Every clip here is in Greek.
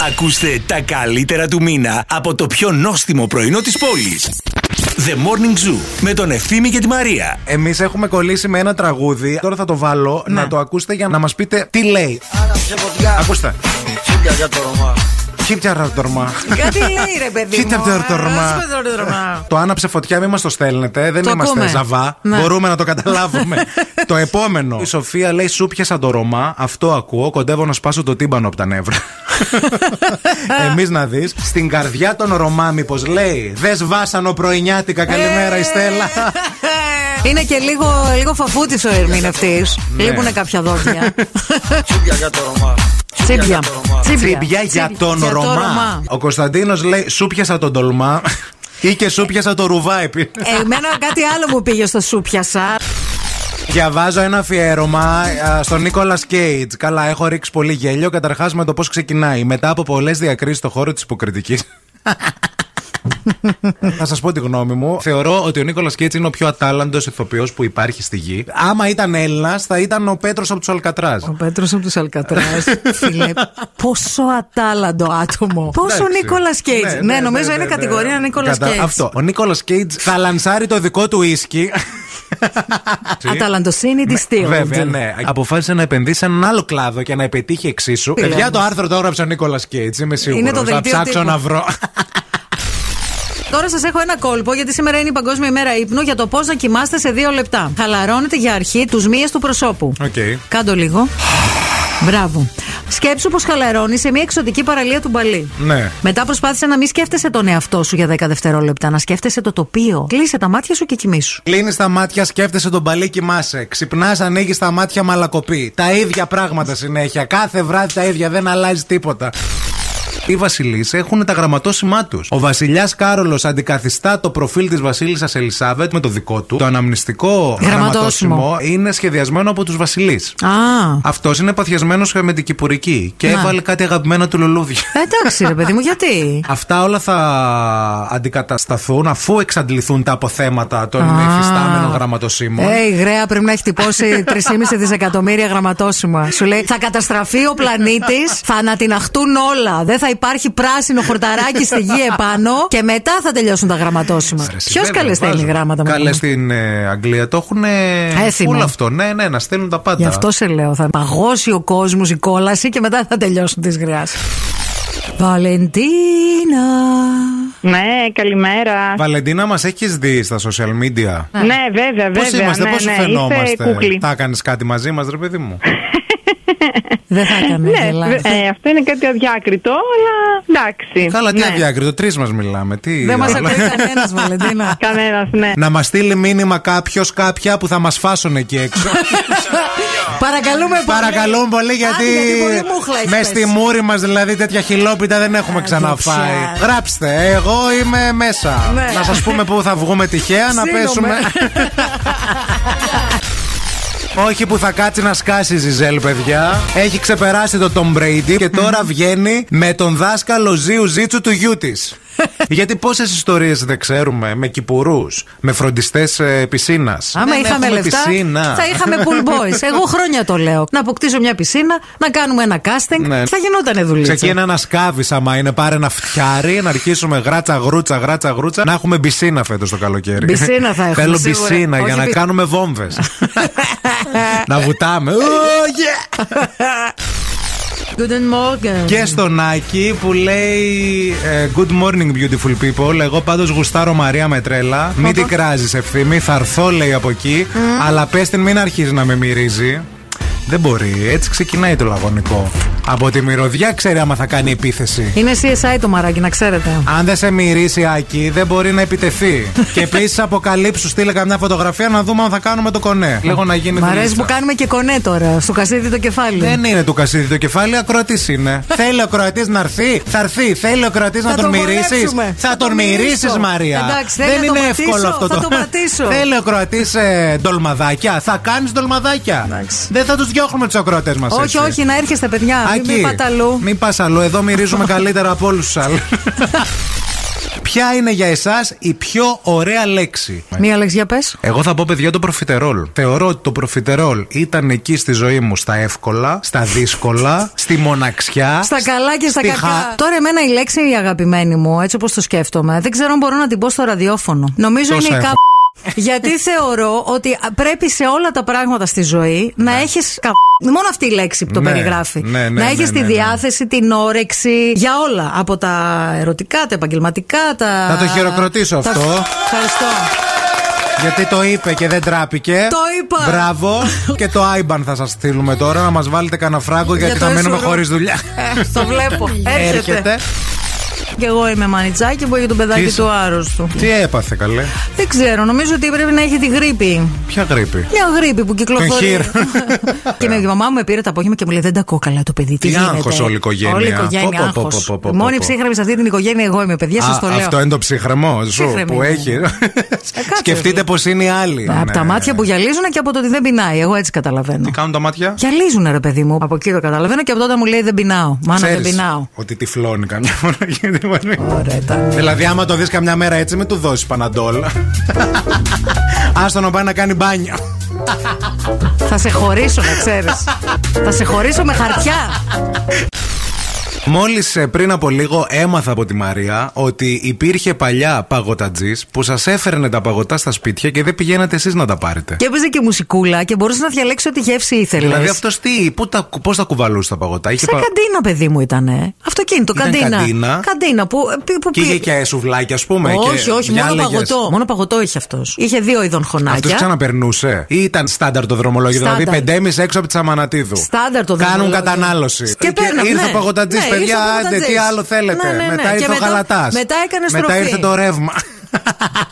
Ακούστε τα καλύτερα του μήνα από το πιο νόστιμο πρωινό της πόλης. The Morning Zoo με τον Ευθύμη και τη Μαρία. Εμείς έχουμε κολλήσει με ένα τραγούδι. Τώρα θα το βάλω Ναι. να το ακούσετε για να μας πείτε τι λέει. Ακούστε. Τσίπια για το Ρωμά. Χίπτια ρατορμά. Κάτι λέει ρε παιδί μου. Κοίτα το ρωτορμά. Ε, το ρωτορμά. Το άναψε φωτιά, μην μας το στέλνετε. Δεν Το είμαστε ακούμε. ζαβά. Ναι. Μπορούμε να το καταλάβουμε. το επόμενο. Η Σοφία λέει: Σου πιάσα το Ρωμά. Αυτό ακούω. Κοντεύω να σπάσω το τύμπανο από τα νεύρα. Εμείς να δεις. Στην καρδιά των Ρωμά, μήπως λέει: Δες βάσανο πρωινιάτικα. Καλημέρα, η Στέλλα. Είναι και λίγο, λίγο φαφούτη ο ερμηνευτή. Λείπουνε κάποια δόντια. Τσίπια για το Ρωμά. Τσίμπια. για το Ρωμά. Τσίμπια για τον Για το Ρωμά. Ρωμά. Ο Κωνσταντίνος λέει: Σου πιάσα τον τολμά. Ή και σου πιάσα το ρουβάιπι. Εμένα κάτι άλλο μου πήγε στο σου πιασά. Διαβάζω ένα αφιέρωμα α, στον Νίκολας Κέιτς. Καλά, έχω ρίξει πολύ γέλιο. Καταρχάς με το πώς ξεκινάει. Μετά από πολλές διακρίσεις στον χώρο της υποκριτικής. Θα σας πω τη γνώμη μου. Θεωρώ ότι ο Νίκολας Κέιτς είναι ο πιο ατάλλαντος ηθοποιός που υπάρχει στη γη. Άμα ήταν Έλληνας, θα ήταν ο Πέτρος από τους Αλκατράζ. Ο Πέτρος από τους Αλκατράς. Φίλε, πόσο ατάλλαντο άτομο. Πόσο Εντάξει. Νίκολα Κέιτς. Ναι, νομίζω είναι κατηγορία Νίκολας Κατα- Κέιτς. Αυτό. Ο Νίκολας Κέιτς θα λανσάρει το δικό του ίσκι. Αταλαντοσύνη της Στeel. Βέβαια, ναι. Αποφάσισε να επενδύσει σε έναν άλλο κλάδο και να επιτύχει εξίσου. Τι Παιδιά, λέμε. το άρθρο το έγραψε ο Νίκολας Κέιτς. Είμαι σίγουρος. Είναι το Θα δελτίο ψάξω τύπου. να βρω. Τώρα σας έχω ένα κόλπο, γιατί σήμερα είναι η Παγκόσμια ημέρα ύπνου για το πώς να κοιμάστε σε δύο λεπτά. Χαλαρώνετε για αρχή τους μύες του προσώπου. Οκ. Κάντο λίγο. Μπράβο. Σκέψου πως χαλαρώνεις σε μια εξωτική παραλία του Μπαλί. Ναι. Μετά προσπάθησε να μην σκέφτεσαι τον εαυτό σου για 10 δευτερόλεπτα, να σκέφτεσαι το τοπίο. Κλείσε τα μάτια σου και κοιμήσου. Κλείνεις τα μάτια, σκέφτεσαι το Μπαλί, κοιμάσαι. Ξυπνάς, ανοίγεις τα μάτια, μαλακοπή. Τα ίδια πράγματα συνέχεια. Κάθε βράδυ τα ίδια, δεν αλλάζει τίποτα. Οι βασιλείς έχουν τα γραμματόσημά τους. Ο βασιλιάς Κάρολος αντικαθιστά το προφίλ της βασίλισσας Ελισάβετ με το δικό του. Το αναμνηστικό Γραμματόσημο. γραμματόσημο είναι σχεδιασμένο από τους βασιλείς. Α. Αυτός είναι παθιασμένος με την κυπουρική και Να. έβαλε κάτι αγαπημένα του λουλούδια. Εντάξει, ρε παιδί μου, γιατί; Αυτά όλα θα αντικατασταθούν αφού εξαντληθούν τα αποθέματα των Α. υφιστάμενων γραμματοσύμων. Ε, η Γραία πρέπει να έχει τυπώσει 3,5 δισεκατομμύρια γραμματόσημα. Σου λέει θα καταστραφεί ο πλανήτης, θα ανατιναχτούν όλα. Δεν θα υπάρχει πράσινο χορταράκι στη γη επάνω και μετά θα τελειώσουν τα γραμματόσημα. Αρέσει, Ποιος βέβαια, καλές στέλνει βάζω. γράμματα με Καλές στην ε, Αγγλία το έχουν. Έθιμο. Όλο αυτό. Ναι, ναι, να στέλνουν τα πάντα. Γι' αυτό σε λέω. Θα παγώσει ο κόσμος η κόλαση και μετά θα τελειώσουν τις γριάς. Βαλεντίνα. Ναι, καλημέρα. Βαλεντίνα, μας έχεις δει στα social media; Ναι, βέβαια, βέβαια. Πώ είμαστε, ναι, πώς ναι, Είστε φαινόμαστε. κούκλοι. Θα έκανες κάτι μαζί μας, ρε παιδί μου; Δεν θα έκανε Ναι, γελάς. ε, αυτό είναι κάτι αδιάκριτο, αλλά εντάξει. Καλά, τι ναι. αδιάκριτο, τρεις μας μιλάμε. Τι Δεν μας άλλο. ακούει κανένας, Βαλεντίνα. Κανένας, ναι. Να μας στείλει μήνυμα κάποιος, κάποια που θα μας φάσουν εκεί έξω. Παρακαλούμε πολύ. Παρακαλούμε πολύ γιατί, Άντε, γιατί πολύ μούχλα έχεις μες πέσει. στη μούρη μας δηλαδή τέτοια χιλόπιτα δεν έχουμε ξαναφάει. πια. Γράψτε, εγώ είμαι μέσα. Ναι. Να σας πούμε πού θα βγούμε τυχαία, να Ψήνομαι. πέσουμε. Όχι που θα κάτσει να σκάσει η Ζιζέλ, παιδιά. Έχει ξεπεράσει το Tom Brady και τώρα βγαίνει με τον δάσκαλο Ζίου Ζίτσου του γιού της. Γιατί πόσες ιστορίες δεν ξέρουμε με κυπουρούς, με φροντιστές ε, πισίνας. Άμα είχαμε λεφτά, θα είχαμε pool boys. Εγώ χρόνια το λέω. Να αποκτήσω μια πισίνα, να κάνουμε ένα casting. Ναι. Θα γινότανε δουλίτσα. Ξεκίνα να σκάβει άμα είναι πάρε ένα φτιάρι, να αρχίσουμε γράτσα γρούτσα, γράτσα γρούτσα. Να έχουμε μπισίνα φέτος το καλοκαίρι. Μπισίνα θα έχουμε, Θέλω σίγουρα. μπισίνα για Όχι να μπι- κάνουμε βόμβες. να βουτάμε. Ω, yeah! Guten Morgen. Και στον Άκη που λέει ε, Good morning beautiful people. Εγώ πάντως γουστάρω Μαρία με τρέλα. Μην την κράζεις ευθύμη. Θα έρθω λέει από εκεί. Αλλά πες την μην αρχίζει να με μυρίζει. Δεν μπορεί. Έτσι ξεκινάει το λαγωνικό Από τη μυρωδιά ξέρει άμα θα κάνει επίθεση Είναι CSI το μαράκι, να ξέρετε. αν δεν σε μυρίσει, Άκη, δεν μπορεί να επιτεθεί. και επίσης αποκαλύψου, στείλε καμιά φωτογραφία να δούμε αν θα κάνουμε το κονέ. Λέγω να γίνει Μ' αρέσει δουλίτσα. που κάνουμε και κονέ τώρα. Στο κασίδι το κεφάλι. Δεν είναι του κασίδι το κεφάλι, ακροατής είναι. Θέλει ο κροατή να έρθει, θα έρθει. Θέλει ο κροατή να Θα τον τον μυρίσει. βολέψουμε. Θα Θα τον τον μυρίσει, μυρίσω. Μαρία. Εντάξει, θέλει Δεν να είναι τον εύκολο πατήσω, αυτό θα το. τον πατήσω. Θέλει ο κροατή ε, ντολμαδάκια. Θα κάνεις ντολμαδάκια. Εντάξει. Δεν θα τους διώχνουμε τους ακροατές μας. όχι, όχι, να έρχεστε, παιδιά. Μην, μην πάτε αλλού. Μην πας αλλού. Εδώ μυρίζουμε καλύτερα από όλους τους άλλους. Ποια είναι για εσάς η πιο ωραία λέξη; Μία λέξη για πες. Εγώ θα πω παιδιά το προφιτερόλ. Θεωρώ ότι το προφιτερόλ ήταν εκεί στη ζωή μου στα εύκολα, στα δύσκολα, στη μοναξιά. Στα καλά και στα στη κακά. χα- Τώρα, εμένα η λέξη η αγαπημένη μου, έτσι όπως το σκέφτομαι, δεν ξέρω αν μπορώ να την πω στο ραδιόφωνο. Νομίζω Τόσα είναι η έχω. Κα... Γιατί θεωρώ ότι πρέπει σε όλα τα πράγματα στη ζωή να έχεις. Μόνο αυτή η λέξη που το Ναι, περιγράφει. ναι, ναι, να ναι, έχεις ναι, τη ναι. διάθεση, την όρεξη για όλα. Από τα ερωτικά, τα επαγγελματικά, τα. Θα το χειροκροτήσω τα- αυτό. Ευχαριστώ. Γιατί το είπε και δεν τράπηκε. Το είπα. Μπράβο. και το IBAN θα σας στείλουμε τώρα να μας βάλετε κανένα φράγκο γιατί Για θα το μένουμε έσωρο. χωρίς δουλειά. Ε, το βλέπω. Έρχεται. Έρχεται. Και εγώ είμαι μανιτσάκι που έχει το παιδάκι είσαι; του άρρωστου. Τι έπαθε καλέ; Δεν ξέρω, νομίζω ότι πρέπει να έχει τη γρήπη. Ποια γρήπη; Μια γρήπη που κυκλοφορεί. χείρ. και με, η μαμά μου με πήρε το απόγευμα και μου λέει: Δεν τα ακούω καλά το παιδί. Τι, Τι γίνεται;» άγχος όλη η οικογένεια. Όλη η Πω, οικογένεια. πω, πω, άγχος. πω, πω, Η πω, μόνη πω. ψύχρεμη σε αυτή την οικογένεια εγώ είμαι, παιδιά, σας Α, το λέω. Αυτό είναι το ψυχρεμό σου Ψύχρεμη που είναι. έχει. Σκεφτείτε ρε. πως είναι οι άλλοι. Από Ναι. τα μάτια που γυαλίζουν και από το ότι δεν πεινάει. Εγώ έτσι καταλαβαίνω. Τι κάνουν τα μάτια; Γυαλίζουν, ρε παιδί μου. Από εκεί το καταλαβαίνω και από τότε μου λέει: Δεν πεινάω. Μάνα, δεν Ξέρεις πεινάω. ότι τυφλώνει καμιά φορά. γιατί μπορεί. Ωραία, ήταν. Δηλαδή, άμα το δεις καμιά μέρα έτσι, μην του δώσεις παναντόλ. Άστο να πάει να κάνει μπάνιο. Θα σε χωρίσω, να ξέρεις. Θα σε χωρίσω με χαρτιά. Μόλις πριν από λίγο έμαθα από τη Μαρία ότι υπήρχε παλιά παγωτατζή που σας έφερνε τα παγωτά στα σπίτια και δεν πηγαίνατε εσείς να τα πάρετε. Και έπαιζε και μουσικούλα και μπορούσες να διαλέξεις ό,τι γεύση ήθελες. Δηλαδή αυτός τι, πού τα, πώς τα κουβαλούσε τα παγωτά; Είχε Σε πα- καντίνα, παιδί μου ήταν. Αυτοκίνητο, Ήταν καντίνα. καντίνα. Καντίνα που, που, που Και είχε και σουβλάκια, ας πούμε. Όχι, και όχι, μόνο διάλεγες. παγωτό. Μόνο παγωτό είχε αυτός. Είχε δύο ειδών Αυτό χωνάκια. ξαναπερνούσε; Ή ήταν στάνταρ το δρομολόγιο. Στάνταρ. Δηλαδή 5,5 έξω από τη Σαμανατίδου; Στάνταρ το Κάνουν δρομολόγιο. κατανάλωση. Και παίρναμε, ήρθε ναι. ο παγωτατζή, Ναι, παιδιά, ήρθε ο άντε, παγωτατζής. τι άλλο θέλετε. Ναι, ναι, ναι. Μετά Και ήρθε ο μετά- χαλατάς. μετά έκανε Μετά στροφή. ήρθε το ρεύμα.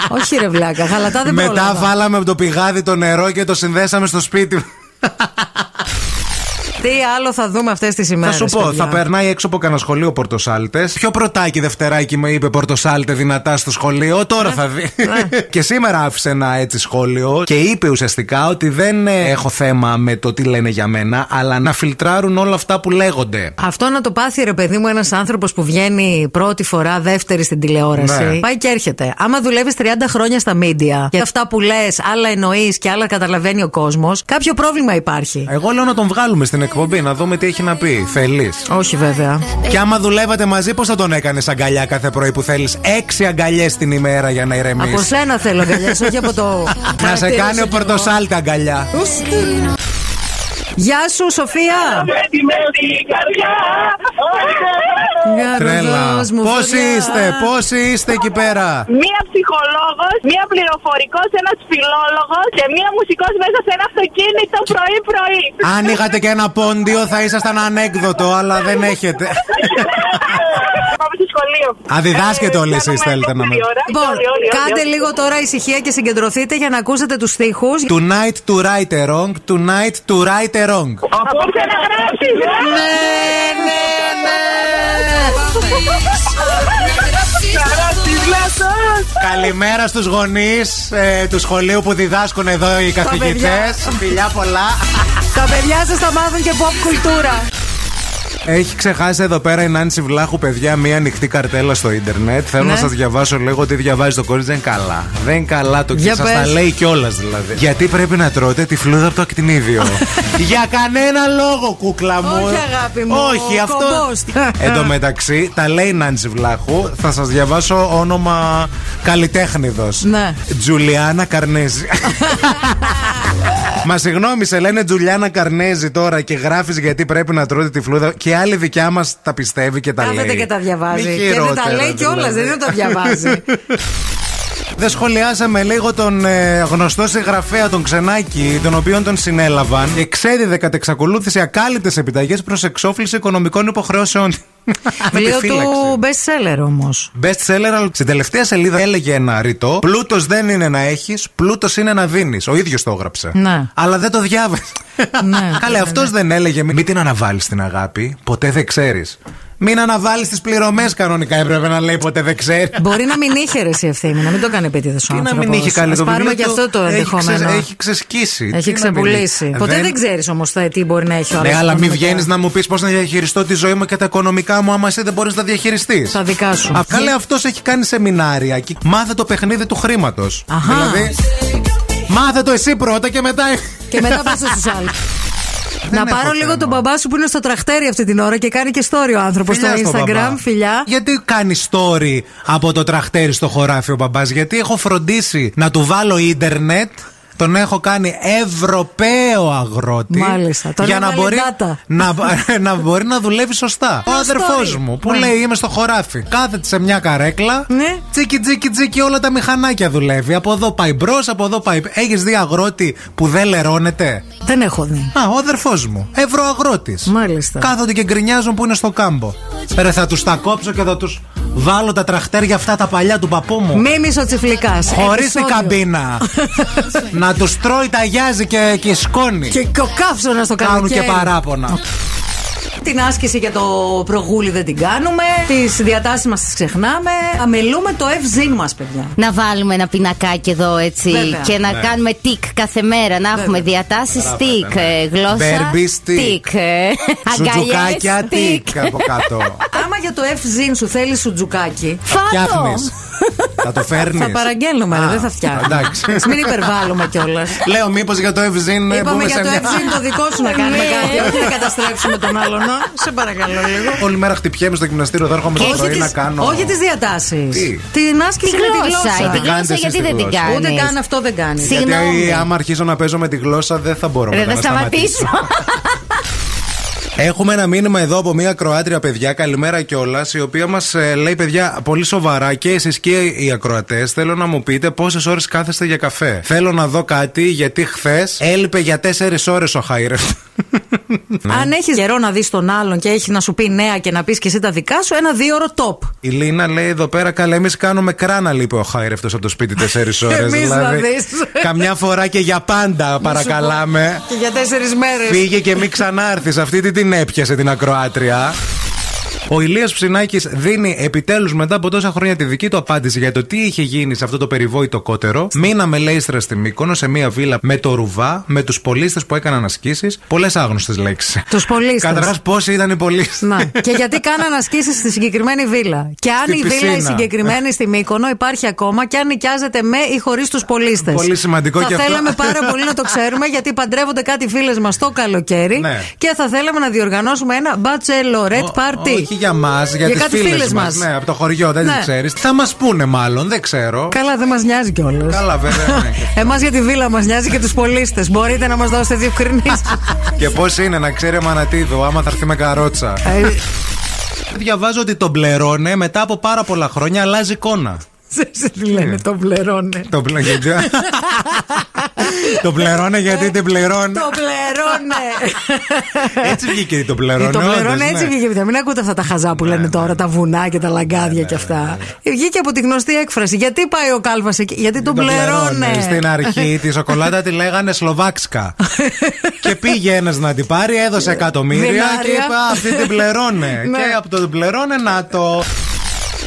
Όχι, ρε βλάκα, γαλατά δεν Μετά πρόλαβα. βάλαμε από το πηγάδι το νερό και το συνδέσαμε στο σπίτι. Τι άλλο θα δούμε αυτές τις ημέρες. Θα σου πω, θα περνάει έξω από κανένα σχολείο Πορτοσάλτες. Ποιο πρωτάκι Δευτεράκι με είπε Πορτοσάλτε δυνατά στο σχολείο, τώρα θα δει. και σήμερα άφησε ένα έτσι σχόλιο και είπε ουσιαστικά ότι δεν ε, έχω θέμα με το τι λένε για μένα, αλλά να φιλτράρουν όλα αυτά που λέγονται. Αυτό να το πάθει ρε παιδί μου ένας άνθρωπος που βγαίνει πρώτη φορά, δεύτερη στην τηλεόραση. Ναι. Πάει και έρχεται. Άμα δουλεύεις 30 χρόνια στα μίντια και αυτά που λες, άλλα εννοείς και άλλα καταλαβαίνει ο κόσμος, κάποιο πρόβλημα υπάρχει. Εγώ λέω να τον βγάλουμε στην εκπομπή, να δούμε τι έχει να πει. Θέλεις; Όχι βέβαια. Και άμα δουλεύατε μαζί, πώς θα τον έκανες αγκαλιά κάθε πρωί που θέλεις έξι αγκαλιές την ημέρα για να Από ηρεμήσει. σένα θέλω αγκαλιές, όχι από το. Να σε κάνει ο Πορτοσάλτε αγκαλιά. Γεια σου, Σοφία! Τρέλα. Γαροδός μου, Πώ φωτιά. είστε, πώ είστε εκεί πέρα; Μία ψυχολόγος, μία πληροφορικός, ένας φιλόλογος και μία μουσικός μέσα σε ένα αυτοκίνητο πρωί-πρωί. Αν είχατε και ένα πόντιο θα ήσασταν ανέκδοτο, αλλά δεν έχετε. Πάμε στο σχολείο. Α, διδάσκετε όλοι Ε, εσείς, κάνουμε θέλετε να με- έξι ώρα. Λοιπόν, Όλοι, όλοι, όλοι, κάντε όλοι. λίγο τώρα ησυχία και συγκεντρωθείτε για να ακούσετε τους στίχους Tonight to right a wrong, tonight to right a wrong. Απόψε να γράψεις. Ναι, ναι, ναι. Καλημέρα στους γονείς ε, του σχολείου που διδάσκουν εδώ οι καθηγητές. Φιλιά πολλά. Τα παιδιά σας θα μάθουν και pop κουλτούρα. Έχει ξεχάσει εδώ πέρα η Νάνση Βλάχου, παιδιά, μία ανοιχτή καρτέλα στο ίντερνετ. Θέλω Ναι. να σας διαβάσω λίγο τι διαβάζει το κόρη. Δεν είναι καλά. Δεν είναι καλά το Για και σας τα πες. λέει κιόλας δηλαδή. Γιατί πρέπει να τρώτε τη φλούδα από το ακτινίδιο; Για κανένα λόγο, κούκλα μου. Όχι, αγάπη μου, Όχι, ο αυτό. κομπός. Εν τω μεταξύ, τα λέει η Νάνση Βλάχου. Θα σας διαβάσω όνομα καλλιτέχνηδος. Ναι. Τζουλιάνα Καρνέζη. Μα συγγνώμη, σε λένε Τζουλιάνα Καρνέζη τώρα και γράφεις γιατί πρέπει να τρώτε τη φλούδα. Και άλλη δικιά μας τα πιστεύει και τα λέει. Κάθεται και τα διαβάζει. Μη Και δεν τα χειρότερα, λέει κιόλας, δηλαδή. δεν είναι ότι τα διαβάζει. Δεν σχολιάσαμε λίγο τον ε, γνωστό συγγραφέα, τον Ξενάκη, τον οποίον τον συνέλαβαν. Εξέδιδε κατ' εξακολούθηση ακάλυπτες επιταγές προς εξόφληση οικονομικών υποχρεώσεων. Με Βιβλίο τη φύλαξη. του best seller όμως. Best seller, αλλά στην τελευταία σελίδα έλεγε ένα ρητό. Πλούτος δεν είναι να έχεις, πλούτος είναι να δίνεις. Ο ίδιος το έγραψε. Ναι. Αλλά δεν το διάβασε. Ναι. Καλέ, αυτός δεν έλεγε. Μην την αναβάλεις την αγάπη. Ποτέ δεν ξέρεις. Μην αναβάλεις τις πληρωμές κανονικά έπρεπε να λέει ποτέ δεν ξέρει. Μπορεί να μην είχε ρε η ευθύνη, να μην το κάνει επίτηδες ο Τι να άνθρωπος. μην είχε κάνει Ας το πάρουμε βιβλίο και του. αυτό το Έχει ενδεχόμενο. ξε- Έχει ξεσκίσει. Τι Έχει να μην ξεπουλήσει. είχε. Ποτέ δεν ξέρεις όμως τι μπορεί να έχει ο Ναι, άλλος αλλά μην οικονομικά. βγαίνεις να μου πεις πώς να διαχειριστώ τη ζωή μου και τα οικονομικά μου, άμα εσύ δεν μπορείς να τα διαχειριστείς. Τα δικά σου. Καλέ, αυτός έχει κάνει σεμινάρια και μάθε το παιχνίδι του χρήματος. Αχα. Δηλαδή. Μάθε το εσύ πρώτα και μετά. Και μετά πάσα στους άλλους. Να έχω πάρω λίγο θέμα. τον μπαμπά σου που είναι στο τραχτέρι αυτή την ώρα και κάνει και story ο άνθρωπος στο Φιλιά στο Instagram. μπαμπά. Φιλιά. Γιατί κάνει story από το τραχτέρι στο χωράφι ο μπαμπάς, Γιατί έχω φροντίσει να του βάλω ίντερνετ. Τον έχω κάνει Ευρωπαίο αγρότη. Μάλιστα. Τον για να έβαλε μπορεί, data. να, να μπορεί να δουλεύει σωστά. Ο αδερφός story. μου που Ναι. λέει είμαι στο χωράφι. Κάθεται σε μια καρέκλα. Ναι. Τσίκι τσίκι τσίκι όλα τα μηχανάκια δουλεύει. Από εδώ πάει μπρος, από εδώ πάει. Έχεις δει αγρότη που δεν λερώνεται; Δεν έχω δει. Α, ο αδερφός μου. Ευρωαγρότης. Μάλιστα. Κάθονται και γκρινιάζουν που είναι στο κάμπο. Ρε, θα τους τα κόψω και θα του βάλω τα τραχτέρια αυτά τα παλιά του παππού μου. Μίμη ο Τσιφλικά. Χωρίς την καμπίνα. να τους τρώει τα γιάζι και, και σκόνη. Και ο καύσωνας στο Κάνουν καλοκαίρι. και παράπονα. Την άσκηση για το προγούλι δεν την κάνουμε. Τις διατάσεις μας τις ξεχνάμε. Αμελούμε το ευζήν μας, παιδιά. Να βάλουμε ένα πινακάκι εδώ έτσι Βέβαια. και να κάνουμε τικ κάθε μέρα. Να έχουμε διατάσεις τικ, ε, γλώσσα. Μπέρμπις, στικ. τικ, ε, Σουτζουκάκια αγκαλιές, τικ από κάτω. Άμα για το ευζήν σου θέλει σουτζουκάκι. Φάτο! Φτιάχνεις. θα το φέρνεις. Θα παραγγέλνουμε, ρε, δεν θα φτιάχνουμε. εντάξει. Ας μην υπερβάλλουμε κιόλας. Λέω μήπως για το Ευζήν Είπαμε μπούμε για σε το μια. ευζήν το δικό σου να κάνουμε Ναι. κάτι. Όχι να καταστρέψουμε τον άλλον. α. Σε παρακαλώ λίγο. Όλη μέρα χτυπιέμαι στο γυμναστήριο, θα έρχομαι το Όχι πρωί τις- να κάνω. Όχι τις διατάσεις. Τι; Την άσκηση Τη με τη γλώσσα. γλώσσα. ε, Τη Τι κάνετε γλώσσα εσείς γιατί τη δεν την γλώσσα; κάνεις. Ούτε καν αυτό δεν κάνεις. Συγγνώμη. Γιατί άμα αρχίσω να παίζω με τη γλώσσα δεν θα μπορώ Ρε, μετά θα να σταματήσω. σταματήσω. Έχουμε ένα μήνυμα εδώ από μια Κροάτρια παιδιά. Καλημέρα κιόλας. Η οποία μας λέει, παιδιά, πολύ σοβαρά και εσείς και οι ακροατές. Θέλω να μου πείτε πόσες ώρες κάθεστε για καφέ. Θέλω να δω κάτι γιατί χθες έλειπε για 4 ώρες ο Χάιρεφ. Αν έχεις καιρό να δεις τον άλλον και έχει να σου πει νέα και να πεις και εσύ τα δικά σου, ένα δύο ώρο top. Η Λίνα λέει εδώ πέρα, καλά, εμείς κάνουμε κράνα, λείπει ο Χάιρεφτο από το σπίτι 4 ώρες. Εμείς να δεις. καμιά φορά και για πάντα, παρακαλάμε. Και για τέσσερις μέρες. Φύγε και μην ξανάρθεις. Αυτή τι την έπιασε την ακροάτρια. Ο Ηλίας Ψινάκης δίνει επιτέλους μετά από τόσα χρόνια τη δική του απάντηση για το τι είχε γίνει σε αυτό το περιβόητο κότερο. Μείναμε, λέει, ύστερα στη Μύκονο σε μία βίλα με το ρουβά, με τους πολίστες που έκαναν ασκήσεις. Πολλές άγνωστες λέξεις. Τους πολίστες. Καταρχάς, πόσοι ήταν οι πολίστες. Να. Και γιατί κάναν ασκήσεις στη συγκεκριμένη βίλα. Και αν Στη η βίλα η πισίνα. συγκεκριμένη στη Μύκονο υπάρχει ακόμα και αν νοικιάζεται με ή χωρίς τους πολίστες. Πολύ σημαντικό θα και αυτό. θέλαμε πάρα πολύ να το ξέρουμε γιατί παντρεύονται κάτι φίλες μας το καλοκαίρι Ναι. και θα θέλαμε να διοργανώσουμε ένα bachelorette party. Όχι για μας, για, Για τις κάτι φίλες φίλες μας. μας. Ναι, από το χωριό, δεν Ναι. τι ξέρεις. Θα μας πούνε μάλλον, δεν ξέρω. Καλά, δεν μας νοιάζει κιόλας. Καλά, βέβαια. ναι. Εμάς για τη βίλα μας νοιάζει και τους πολίστες. Μπορείτε να μας δώσετε διευκρινήσεις. και πώς είναι να ξέρει Αμανατίδου, άμα θα έρθει με καρότσα. Ε, Διαβάζω ότι τον πλερώνε μετά από πάρα πολλά χρόνια αλλάζει εικόνα. Ξέρεις τι λένε, το πληρώνε. Το πλε- γιατί- Το πληρώνε γιατί την πληρώνει. Το πληρώνε. Έτσι βγήκε το πληρώνε. Το πληρώνε όντως, έτσι ναι. βγήκε. παιδιά. Μην ακούτε αυτά τα χαζά που λένε τώρα, τα βουνά και τα λαγκάδια και αυτά. Βγήκε από τη γνωστή έκφραση. Γιατί πάει ο κάλβας εκεί, Γιατί τον Το πληρώνε. Στην αρχή τη σοκολάτα τη λέγανε Σλοβάξκα. και πήγε ένας να την πάρει, έδωσε εκατομμύρια και Δινάρια. είπε «Α, Αυτή την πληρώνε. Ναι. και από το πληρώνε να το.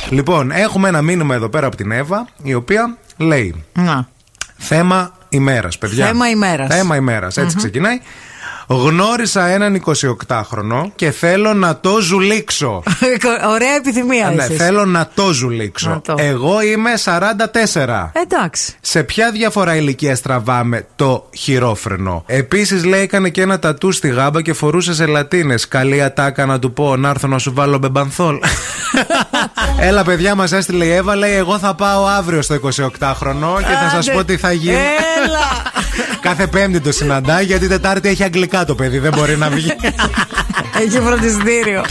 Λοιπόν, έχουμε ένα μήνυμα εδώ πέρα από την Εύα, η οποία λέει Να. Θέμα ημέρας, παιδιά. Θέμα ημέρας. Θέμα ημέρας, έτσι ξεκινάει. Γνώρισα έναν 28χρονο και θέλω να το ζουλήξω. Ωραία επιθυμία ναι, εσείς. θέλω να το ζουλήξω. Να το. Εγώ είμαι 44. Εντάξει. Σε ποια διαφορά ηλικία τραβάμε το χειρόφρενο; Επίσης, λέει, έκανε και ένα τατού στη γάμπα και φορούσε ζελατίνε. Καλή ατάκα να του πω να έρθω να σου βάλω μπεμπανθόλ. Έλα, παιδιά, μας έστειλε η Εύα. Λέει, Εγώ θα πάω αύριο στο 28χρονο και θα σας Άντε. πω τι θα γίνει. Έλα. Κάθε Πέμπτη το συναντάει γιατί Τετάρτη έχει αγγλικά το παιδί. Δεν μπορεί να βγει. Έχει φροντιστήριο.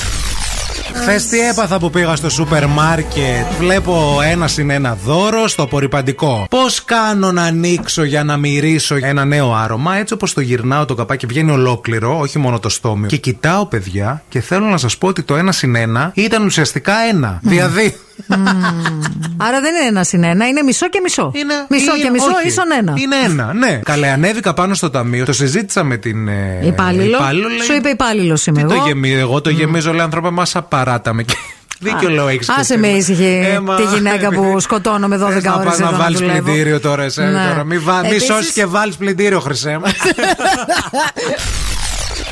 Χθες τι έπαθα που πήγα στο σούπερ μάρκετ. Βλέπω ένα συν ένα δώρο στο απορριπαντικό. Πώς κάνω να ανοίξω για να μυρίσω ένα νέο άρωμα, έτσι όπως το γυρνάω το καπάκι βγαίνει ολόκληρο, όχι μόνο το στόμιο. Και κοιτάω, παιδιά, και θέλω να σας πω ότι το ένα συν ένα ήταν ουσιαστικά ένα. Δηλαδή, Άρα δεν είναι ένα συν ένα, είναι μισό και μισό. μισό και μισό όχι. ίσον ένα. Είναι ένα, ναι. Καλέ, ανέβηκα πάνω στο ταμείο, το συζήτησα με την. ε, Υπάλληλο. λέει, Σου είπε υπάλληλος είμαι Τι το εγώ. γεμίζω, εγώ το γεμίζω, λέει άνθρωπε, μα απαράταμε. Και Δίκιο λέω έχεις. Άσε με ήσυχη Ε, μα- τη γυναίκα που σκοτώνω με 12 Θες να ώρες. πας να βάλεις πλυντήριο τώρα, εσένα Ναι. τώρα. Μη, βα... μη Επίσης- σώσεις και βάλεις πλυντήριο, χρυσέ μου.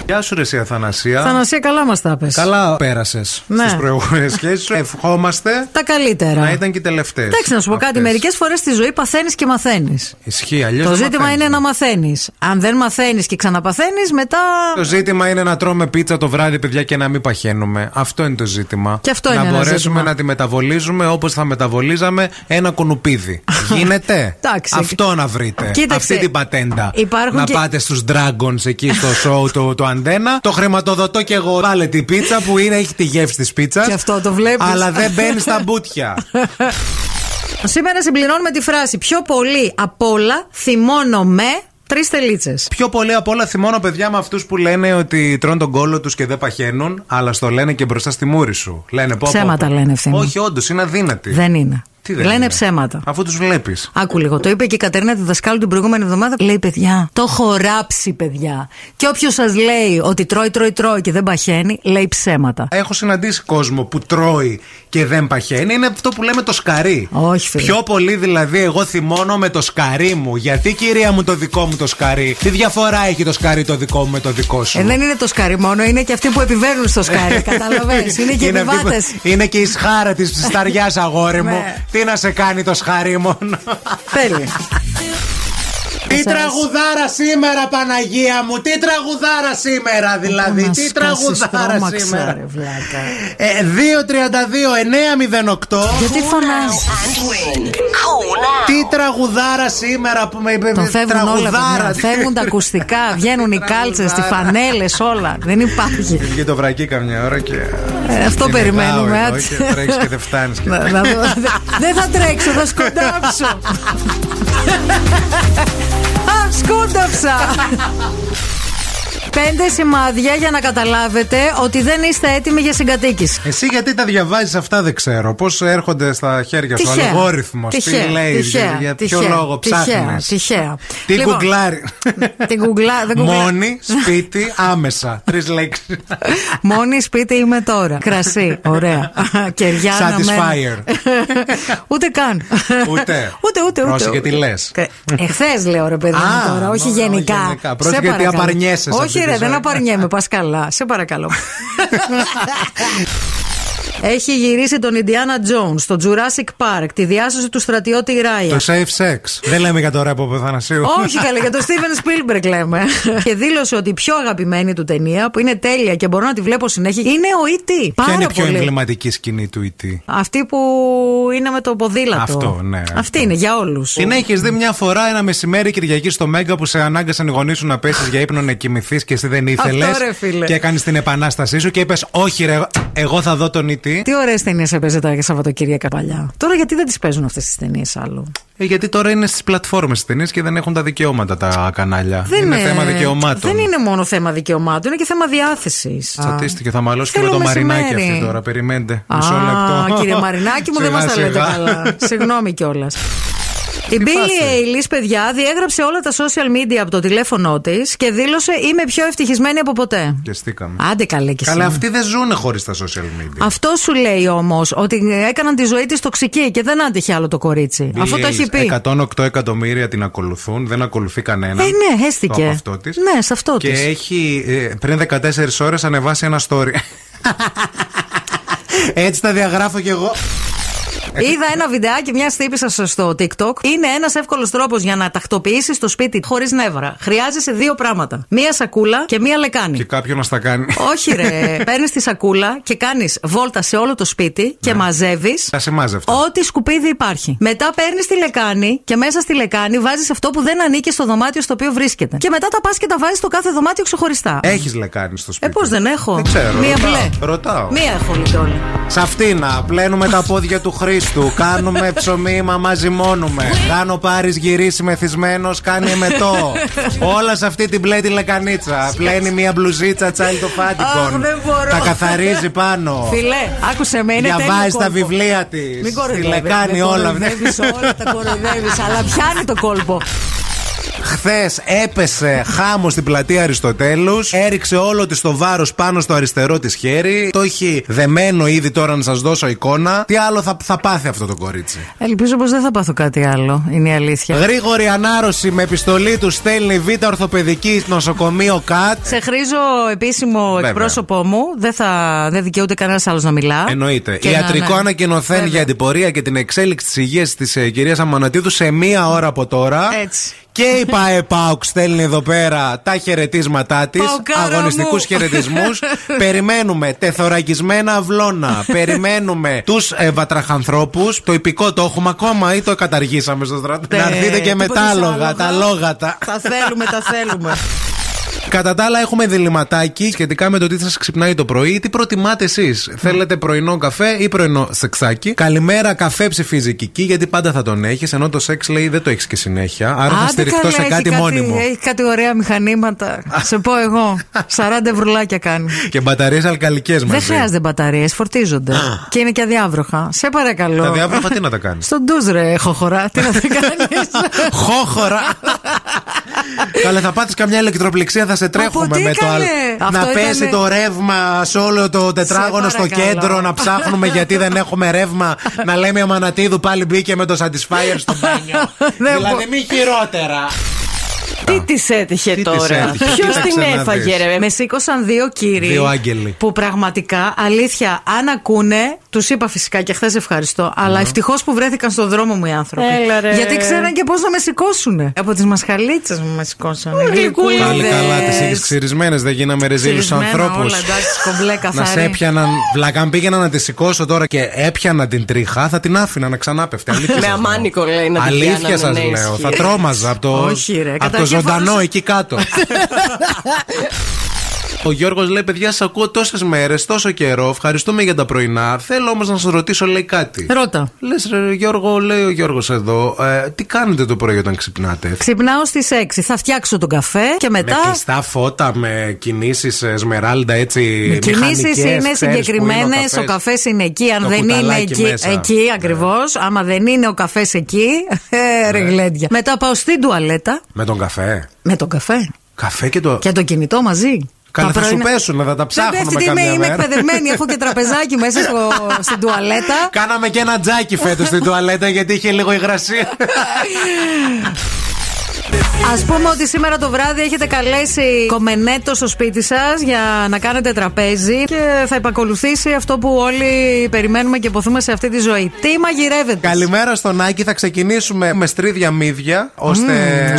Γεια σου, ρε, εσύ, Αθανασία. Θανασία, καλά μας τα πες. Καλά πέρασες Ναι. στις προηγούμενες σχέσεις σου. Ευχόμαστε Τα καλύτερα. να ήταν και οι τελευταίες. Εντάξει, να σου πω κάτι. Μερικές φορές στη ζωή παθαίνεις και μαθαίνεις. Ισχύει, αλλιώς. Το ζήτημα είναι να μαθαίνεις. Αν δεν μαθαίνεις και ξαναπαθαίνεις, μετά. Το ζήτημα είναι να τρώμε πίτσα το βράδυ, παιδιά, και να μην παχαίνουμε. Αυτό είναι το ζήτημα. Και αυτό να είναι ένα μπορέσουμε ζήτημα. να τη μεταβολίζουμε όπως θα μεταβολίζαμε ένα κουνουπίδι. Γίνεται; Εντάξει. Αυτό να βρείτε. Κοίταξε, Αυτή την πατέντα. υπάρχουν να και- πάτε στους Dragons εκεί στο show του, του Αντένα. Το χρηματοδοτώ και εγώ. Βάλε την πίτσα που είναι, έχει τη γεύση της πίτσας. Και αυτό το βλέπεις. Αλλά δεν μπαίνει στα μπουτια. Σήμερα συμπληρώνουμε τη φράση Πιο πολύ απ' όλα θυμώνω με τρεις τελίτσες. Πιο πολύ απ' όλα θυμώνω παιδιά με αυτούς που λένε ότι τρώνε τον κόλο τους και δεν παχαίνουν, αλλά στο λένε και μπροστά στη μούρη σου. Λένε πω, πω, Ψέματα πω. λένε, ευθύνη. Όχι, όντως, είναι αδύνατοι. Δεν είναι. Τι δεν Λένε είναι; ψέματα. Αφού τους βλέπεις. Άκου λίγο. Το είπε και η Κατερίνα τη δασκάλου την προηγούμενη εβδομάδα. Λέει, παιδιά, το έχω ράψει, παιδιά. Και όποιος σας λέει ότι τρώει, τρώει, τρώει και δεν παχαίνει, λέει ψέματα. Έχω συναντήσει κόσμο που τρώει και δεν παχαίνει. Είναι αυτό που λέμε το σκαρί. Όχι, φίλε. Πιο πολύ δηλαδή εγώ θυμώνω με το σκαρί μου. Γιατί κυρία μου το δικό μου το σκαρί; Τι διαφορά έχει το σκαρί το δικό μου με το δικό σου; Ε, δεν είναι το σκάρι μόνο, είναι και αυτοί που επιβαίνουν στο σκάρι. Καταλαβαίνεις. Είναι και οι αυτοί που- επιβάτες. Είναι και η σχάρα της ψισταριά, αγόρι μου. Ναι. Τι να σε κάνει το σχαρί μόνο. Θέλει. Τι Σας- τραγουδάρα σήμερα, Παναγία μου! Τι τραγουδάρα σήμερα, δηλαδή! Να Τι σκάσεις τραγουδάρα τρόμαξα, σήμερα! ρε βλάκα. Ε, 2-32-908. Γιατί φωνάζει. Τι τραγουδάρα σήμερα που με είπε. Το φεύγουν όλα. τραγουδάρα. παιδιά. Φεύγουν τα ακουστικά, βγαίνουν οι κάλτσες, οι φανέλες, όλα. Δεν υπάρχει. Βγήκε το βρακί καμιά ώρα και. Ε, αυτό και περιμένουμε, νεγάω εδώ άτσε. και Τρέχεις και δεν φτάνεις. Να- να δω. Δεν θα τρέξω, θα σκοντάψω. Α, σκόνταψα. Πέντε σημάδια για να καταλάβετε ότι δεν είστε έτοιμοι για συγκατοίκηση. Εσύ γιατί τα διαβάζεις αυτά δεν ξέρω. Πώς έρχονται στα χέρια σου, Τυχαία. αλγόριθμος. Τι Τυχαία, λέει, τυχαία, για ποιο τυχαία, λόγο τυχαία, ψάχνεις. Τυχαία. Τι Λοιπόν, γκουγκλάρει. Την γκουγκλά, δεν γκουγκλά- Μόνη, σπίτι, άμεσα. Τρεις λέξεις. Μόνη σπίτι είμαι τώρα. Κρασί, ωραία. Κεριά Satisfier. Ούτε καν. Ούτε. Ούτε, ούτε, ούτε. Πρόσεχε τι λες. Εχθές λέω ρε παιδί μου Α, τώρα, όχι νο- νο- γενικά. γενικά. Σε Πρόσεχε γιατί παρακαλώ. απαρνιέσαι σε αυτή Όχι τη ρε, δεν ζωή. απαρνιέμαι, πα καλά. Σε παρακαλώ. Έχει γυρίσει τον Ιντιάνα Jones στο Jurassic Park, τη διάσωση του στρατιώτη Ράια. Το safe sex. Δεν λέμε για το ρέπο Θανασίου. Όχι καλέ, για τον Steven Spielberg λέμε. και δήλωσε ότι η πιο αγαπημένη του ταινία, που είναι τέλεια και μπορώ να τη βλέπω συνέχεια, είναι ο E.T. Πάρα Ποια είναι η πιο πολύ. εμβληματική σκηνή του E.T. Αυτή που είναι με το ποδήλατο. Αυτό, ναι, Αυτή αυτό. είναι για όλους. Την έχεις δει μια φορά ένα μεσημέρι Κυριακή στο Μέγκα που σε ανάγκασαν οι γονείς σου να πέσεις για ύπνο να κοιμηθείς και εσύ δεν ήθελες. Αυτό, ρε, φίλε. Και έκανες την επανάστασή σου και είπες: Όχι, ρε, εγώ θα δω τον E E.T. Τι ωραίες ταινίες έπαιζε τα Σαββατοκύριακα παλιά. Τώρα γιατί δεν τις παίζουν αυτές τις ταινίες άλλο; Ε, γιατί τώρα είναι στις πλατφόρμες ταινίες και δεν έχουν τα δικαιώματα τα κανάλια. είναι θέμα δικαιωμάτων. Δεν είναι μόνο θέμα δικαιωμάτων, είναι και θέμα διάθεσης. Τσατίστηκε, θα μαλώσει και με Θέλω το μαρινάκι μεσημέρι. αυτή τώρα. Περιμένετε. Α, Μισό λεπτό. κύριε Μαρινάκη μου, δεν Σιγά, μας τα λέτε σιγά. καλά. Συγγνώμη κιόλας. Η Τι Billie φάση; Eilish, παιδιά, διέγραψε όλα τα social media από το τηλέφωνό της και δήλωσε Είμαι πιο ευτυχισμένη από ποτέ. Και στήκαμε. Άντε καλέ κι εσύ. Καλά, αυτοί δεν ζουν χωρίς τα social media. Αυτό σου λέει όμως ότι έκαναν τη ζωή της τοξική και δεν άντυχε άλλο το κορίτσι. Billie Αυτό το έχει Eilish, πει. 108 εκατομμύρια την ακολουθούν, δεν ακολουθεί κανένα. Ε, ναι, έστηκε. Το από αυτό της. Ναι, σε αυτό Και της. έχει ε, πριν 14 ώρες ανεβάσει ένα story. Έτσι τα διαγράφω κι εγώ. Είδα ένα βιντεάκι μιας τύπησα στο TikTok. Είναι ένας εύκολος τρόπος για να τακτοποιήσεις το σπίτι χωρίς νεύρα. Χρειάζεσαι δύο πράγματα. Μία σακούλα και μία λεκάνη. Και κάποιον να στα κάνει. Όχι, ρε. Παίρνεις τη σακούλα και κάνεις βόλτα σε όλο το σπίτι και μαζεύεις. Τα σε μάζευτα. Ό,τι σκουπίδι υπάρχει. Μετά παίρνεις τη λεκάνη και μέσα στη λεκάνη βάζεις αυτό που δεν ανήκει στο δωμάτιο στο οποίο βρίσκεται. Και μετά τα πας και τα βάζεις στο κάθε δωμάτιο ξεχωριστά. Έχεις λεκάνη στο Ε, σπίτι. πώς δεν έχω; Δεν ξέρω. Μία ρωτάω, μπλε. Ρωτάω. Μία έχω λιτόλη. Σε αυτήν να πλένουμε τα πόδια του Χρήστου. Χρήστου. Κάνουμε ψωμί, μα μαζιμώνουμε. Κάνω πάρει γυρίσει μεθυσμένος, κάνει εμετό. Όλα σε αυτή την μπλε τη λεκανίτσα. Πλένει μια μπλουζίτσα τσάιλτο Αχ, φάντικον. δεν μπορώ. Τα καθαρίζει πάνω. Φιλέ, άκουσε με, είναι τέλειο Διαβάζει τα κόλπο. βιβλία της. Μην Τη κοροϊδεύεις, λεκάνει με όλα. κοροϊδεύεις όλα τα κοροϊδεύεις, αλλά πιάνει το κόλπο. Χθες έπεσε χάμος στην πλατεία Αριστοτέλους. Έριξε όλο της το βάρος πάνω στο αριστερό της χέρι. Το έχει δεμένο ήδη τώρα να σας δώσω εικόνα. Τι άλλο θα, θα πάθει αυτό το κορίτσι; Ελπίζω πως δεν θα πάθω κάτι άλλο. Είναι η αλήθεια. Γρήγορη ανάρρωση με επιστολή του στέλνει Β' Ορθοπαιδική νοσοκομείο ΚΑΤ. Σε χρήζω επίσημο Βέβαια. εκπρόσωπό μου. Δεν, θα, δεν δικαιούται κανένας άλλος να μιλά. Εννοείται. Και να- Ιατρικό ναι. ανακοινωθέν Βέβαια. για αντιπορία και την εξέλιξη της υγείας της ε, κυρίας Αμανατίδου σε μία ώρα από τώρα. Έτσι. Και η ΠαΕΠΑΟΚ στέλνει εδώ πέρα τα χαιρετίσματά της. Παοκάρα Αγωνιστικούς μου. χαιρετισμούς. Περιμένουμε τεθωρακισμένα αυλώνα. Περιμένουμε τους ε, βατραχανθρώπους. Το υπηκό το έχουμε ακόμα ή το καταργήσαμε στο στρατό; Να έρθετε και με τίποτα τα σε άλογα, άλογα. τα λόγατα. Τα θέλουμε, τα θέλουμε. Κατά τα άλλα, έχουμε διληματάκι σχετικά με το τι σας ξυπνάει το πρωί. Τι προτιμάτε εσείς, Θέλετε πρωινό καφέ ή πρωινό σεξάκι; Καλημέρα, καφέ ψηφίζει Κική, γιατί πάντα θα τον έχεις, ενώ το σεξ λέει δεν το έχεις και συνέχεια. Άρα θα Άντε στηριχτώ καλέ, σε έχει κάτι μόνιμο. Έχει κάτι ωραία μηχανήματα. Σε πω εγώ. 40 ευρουλάκια κάνει. Και μπαταρίες αλκαλικές μαζί. Δεν χρειάζεται μπαταρίες, φορτίζονται. και είναι και αδιάβροχα. Σε παρακαλώ. Τα διάβροχα τι να τα κάνεις; Στον ντουζ ρε, χοχορά. Τι να τα κάνεις; Χόχορα! Καλέ, θα πάθεις καμιά ηλεκτροπληξία, θα σε τρέχουμε τι, με το καλέ; άλλο. Αυτό Να ήταν- πέσει το ρεύμα σε όλο το τετράγωνο στο παρακαλώ. κέντρο, να ψάχνουμε γιατί δεν έχουμε ρεύμα. να λέμε η Αμανατίδου πάλι μπήκε με το Satisfyer στο μπάνιο. Δεν δηλαδή, μπο- μη χειρότερα. Τι της έτυχε Τι της τώρα; έτυχε, Ποιος κοίταξε την να έφαγε, δεις. ρε. Με σήκωσαν δύο κύριοι. Δύο άγγελοι. Που πραγματικά, αλήθεια, αν ακούνε, τους είπα φυσικά και χθες ευχαριστώ. Αλλά ευτυχώς που βρέθηκαν στον δρόμο μου οι άνθρωποι. Έλα, ρε. Γιατί ξέραν και πώς να με σηκώσουν. Από τις μασχαλίτσες μου με σηκώσαν. γλυκούλιδες. Πάλι καλά, τις έχει ξυρισμένες, δεν γίναμε ρεζίλους ανθρώπου. Όλα εντάξει, κομπλέ Να καθαρή. σε έπιαναν. Βλάκα, αν πήγαινα να τη σηκώσω τώρα και έπιανα την τρίχα, θα την άφηνα να ξανάπεφτε. Αλήθεια Με σας λέω. αμάνικο, λέει, να την Αλήθεια πιάνανε, σας ναι, λέω. ισχύει. Θα τρόμαζα από το, Όχι, ρε, από το καταρχήν ζωντανό φορούσα- εκεί κάτω. Ο Γιώργος λέει: Παιδιά, σας ακούω τόσες μέρες, τόσο καιρό. Ευχαριστούμε για τα πρωινά. Θέλω όμως να σας ρωτήσω, λέει κάτι. Ρώτα. Λες, ρε Γιώργο, λέει ο Γιώργος εδώ, ε, τι κάνετε το πρωί όταν ξυπνάτε; Ξυπνάω στις 6. Θα φτιάξω τον καφέ και Με μετά. κλειστά φώτα, με κινήσεις Σμεράλντα έτσι. Οι κινήσεις μηχανικές, είναι ξέρεις που είναι ο συγκεκριμένες. καφές. Ο καφές είναι εκεί. Αν Το δεν είναι κουταλάκι εκεί. μέσα. Εκεί ακριβώς. Άμα δεν είναι ο καφές εκεί. ε, ρε γλέντια. Μετά πάω στην τουαλέτα Με τον καφέ. με τον καφέ. Καφέ και το. Και το κινητό μαζί. Καλά, Τα θα σου πρωινά- πέσουν, θα τα Δεν ψάχνουμε πέφτει, είμαι, καμιά είμαι μέρα. εκπαιδευμένη. Έχω και τραπεζάκι μέσα στο, στην τουαλέτα. Κάναμε και ένα τζάκι φέτος στην τουαλέτα γιατί είχε λίγο υγρασία. Α πούμε ότι σήμερα το βράδυ έχετε καλέσει κομμενέτο στο σπίτι σας για να κάνετε τραπέζι και θα επακολουθήσει αυτό που όλοι περιμένουμε και ποθούμε σε αυτή τη ζωή. Τι μαγειρεύετε; Καλημέρα στον Άκη. Θα ξεκινήσουμε με στρίδια μύδια ώστε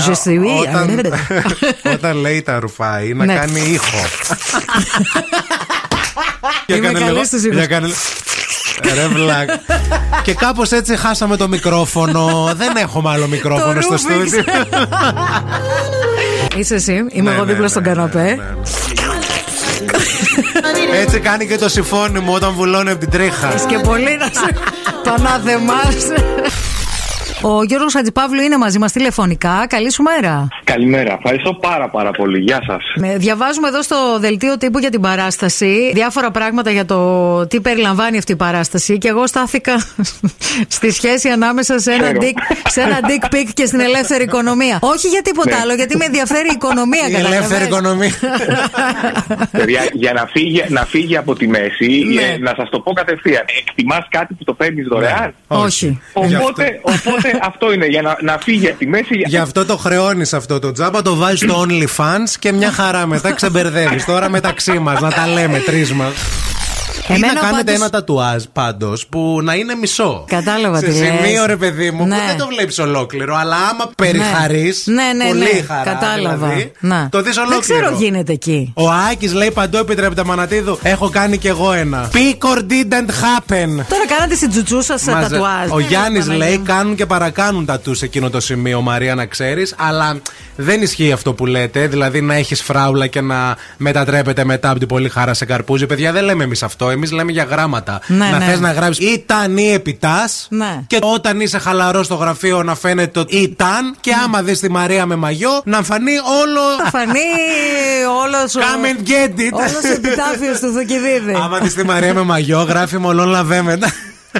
je suis. όταν, όταν λέει τα ρουφάει να Ναι. κάνει ήχο. Για Είμαι κάνε καλής λίγο- στους ήχους. Για κάνε λίγο- Ρε βλάκ. Και κάπως έτσι χάσαμε το μικρόφωνο. Δεν έχουμε άλλο μικρόφωνο στο Ρούμπιξ. στούντιο. Είσαι εσύ, είμαι Ναι, εγώ ναι, δίπλα ναι, στον ναι, καναπέ. ναι, ναι. Έτσι κάνει και το συμφώνι μου όταν βουλώνει από την τρίχα. Έχεις και πολύ να σε πανάθεμά. Ο Γιώργος Χατζηπαύλου είναι μαζί μας τηλεφωνικά. Καλή σου μέρα. Καλημέρα. Ευχαριστώ πάρα πάρα πολύ. Γεια σας. Με- Διαβάζουμε εδώ στο δελτίο τύπου για την παράσταση διάφορα πράγματα για το τι περιλαμβάνει αυτή η παράσταση και εγώ στάθηκα στη σχέση ανάμεσα σε ένα, Ξέρω. dick, σε ένα dick pic και στην ελεύθερη οικονομία. Όχι για τίποτα Ναι. άλλο, γιατί με ενδιαφέρει η οικονομία Η καταλαβαίνεις. ελεύθερη οικονομία. Παιδιά, για να φύγει, να φύγει από τη μέση, Ναι. ε, να σας το πω κατευθείαν. Εκτιμάς κάτι που το παίρνεις δωρεάν; Όχι. Γι' αυτό- Οπότε, οπότε αυτό είναι για να, να φύγει από τη μέση. Γι' αυτό το χρεώνεις αυτό το τζάμπα, το βάζει στο OnlyFans και μια χαρά μετά ξεμπερδεύεις. Τώρα μεταξύ μας να τα λέμε τρεις μας. Ή Εμένα να κάνετε πάντως- ένα τατουάζ πάντως που να είναι μισό. Κατάλαβα Σε τι λες. σημείο ρε παιδί μου Ναι. που δεν το βλέπεις ολόκληρο. Αλλά άμα περιχαρείς. Ναι, ναι, πολύ ναι. χαρά. Κατάλαβα. Δηλαδή, Να. Το δεις Δεν ολόκληρο. ξέρω γίνεται εκεί. Ο Άκης λέει παντού επιτρέπεται Μανατίδου. Έχω κάνει κι εγώ ένα. Pick or didn't happen. Τώρα κάνατε στην τζουτσούσα σας Μαζε- τατουάζ. Ο Γιάννης Παναγία λέει μου. κάνουν και παρακάνουν τα του σε εκείνο το σημείο, Μαρία, να ξέρεις. Αλλά δεν ισχύει αυτό που λέτε. Δηλαδή να έχεις φράουλα και να μετατρέπεται μετά από την πολύ χαρά σε καρπούζι. Παιδιά, δεν λέμε εμείς αυτό. Εμείς λέμε για γράμματα. Ναι, να ναι. θες να γράψεις ήταν ή επιτάς. Ναι. Και όταν είσαι χαλαρό στο γραφείο να φαίνεται το ήταν. Και άμα δεις τη Μαρία με μαγιό να φανεί όλο. Θα φανεί όλος ο. Come and get it. Όλος ο επιτάφιος του Θοκιδίδη. Άμα δεις τη Μαρία με μαγιό, γράφει μολόν λαβέμετα.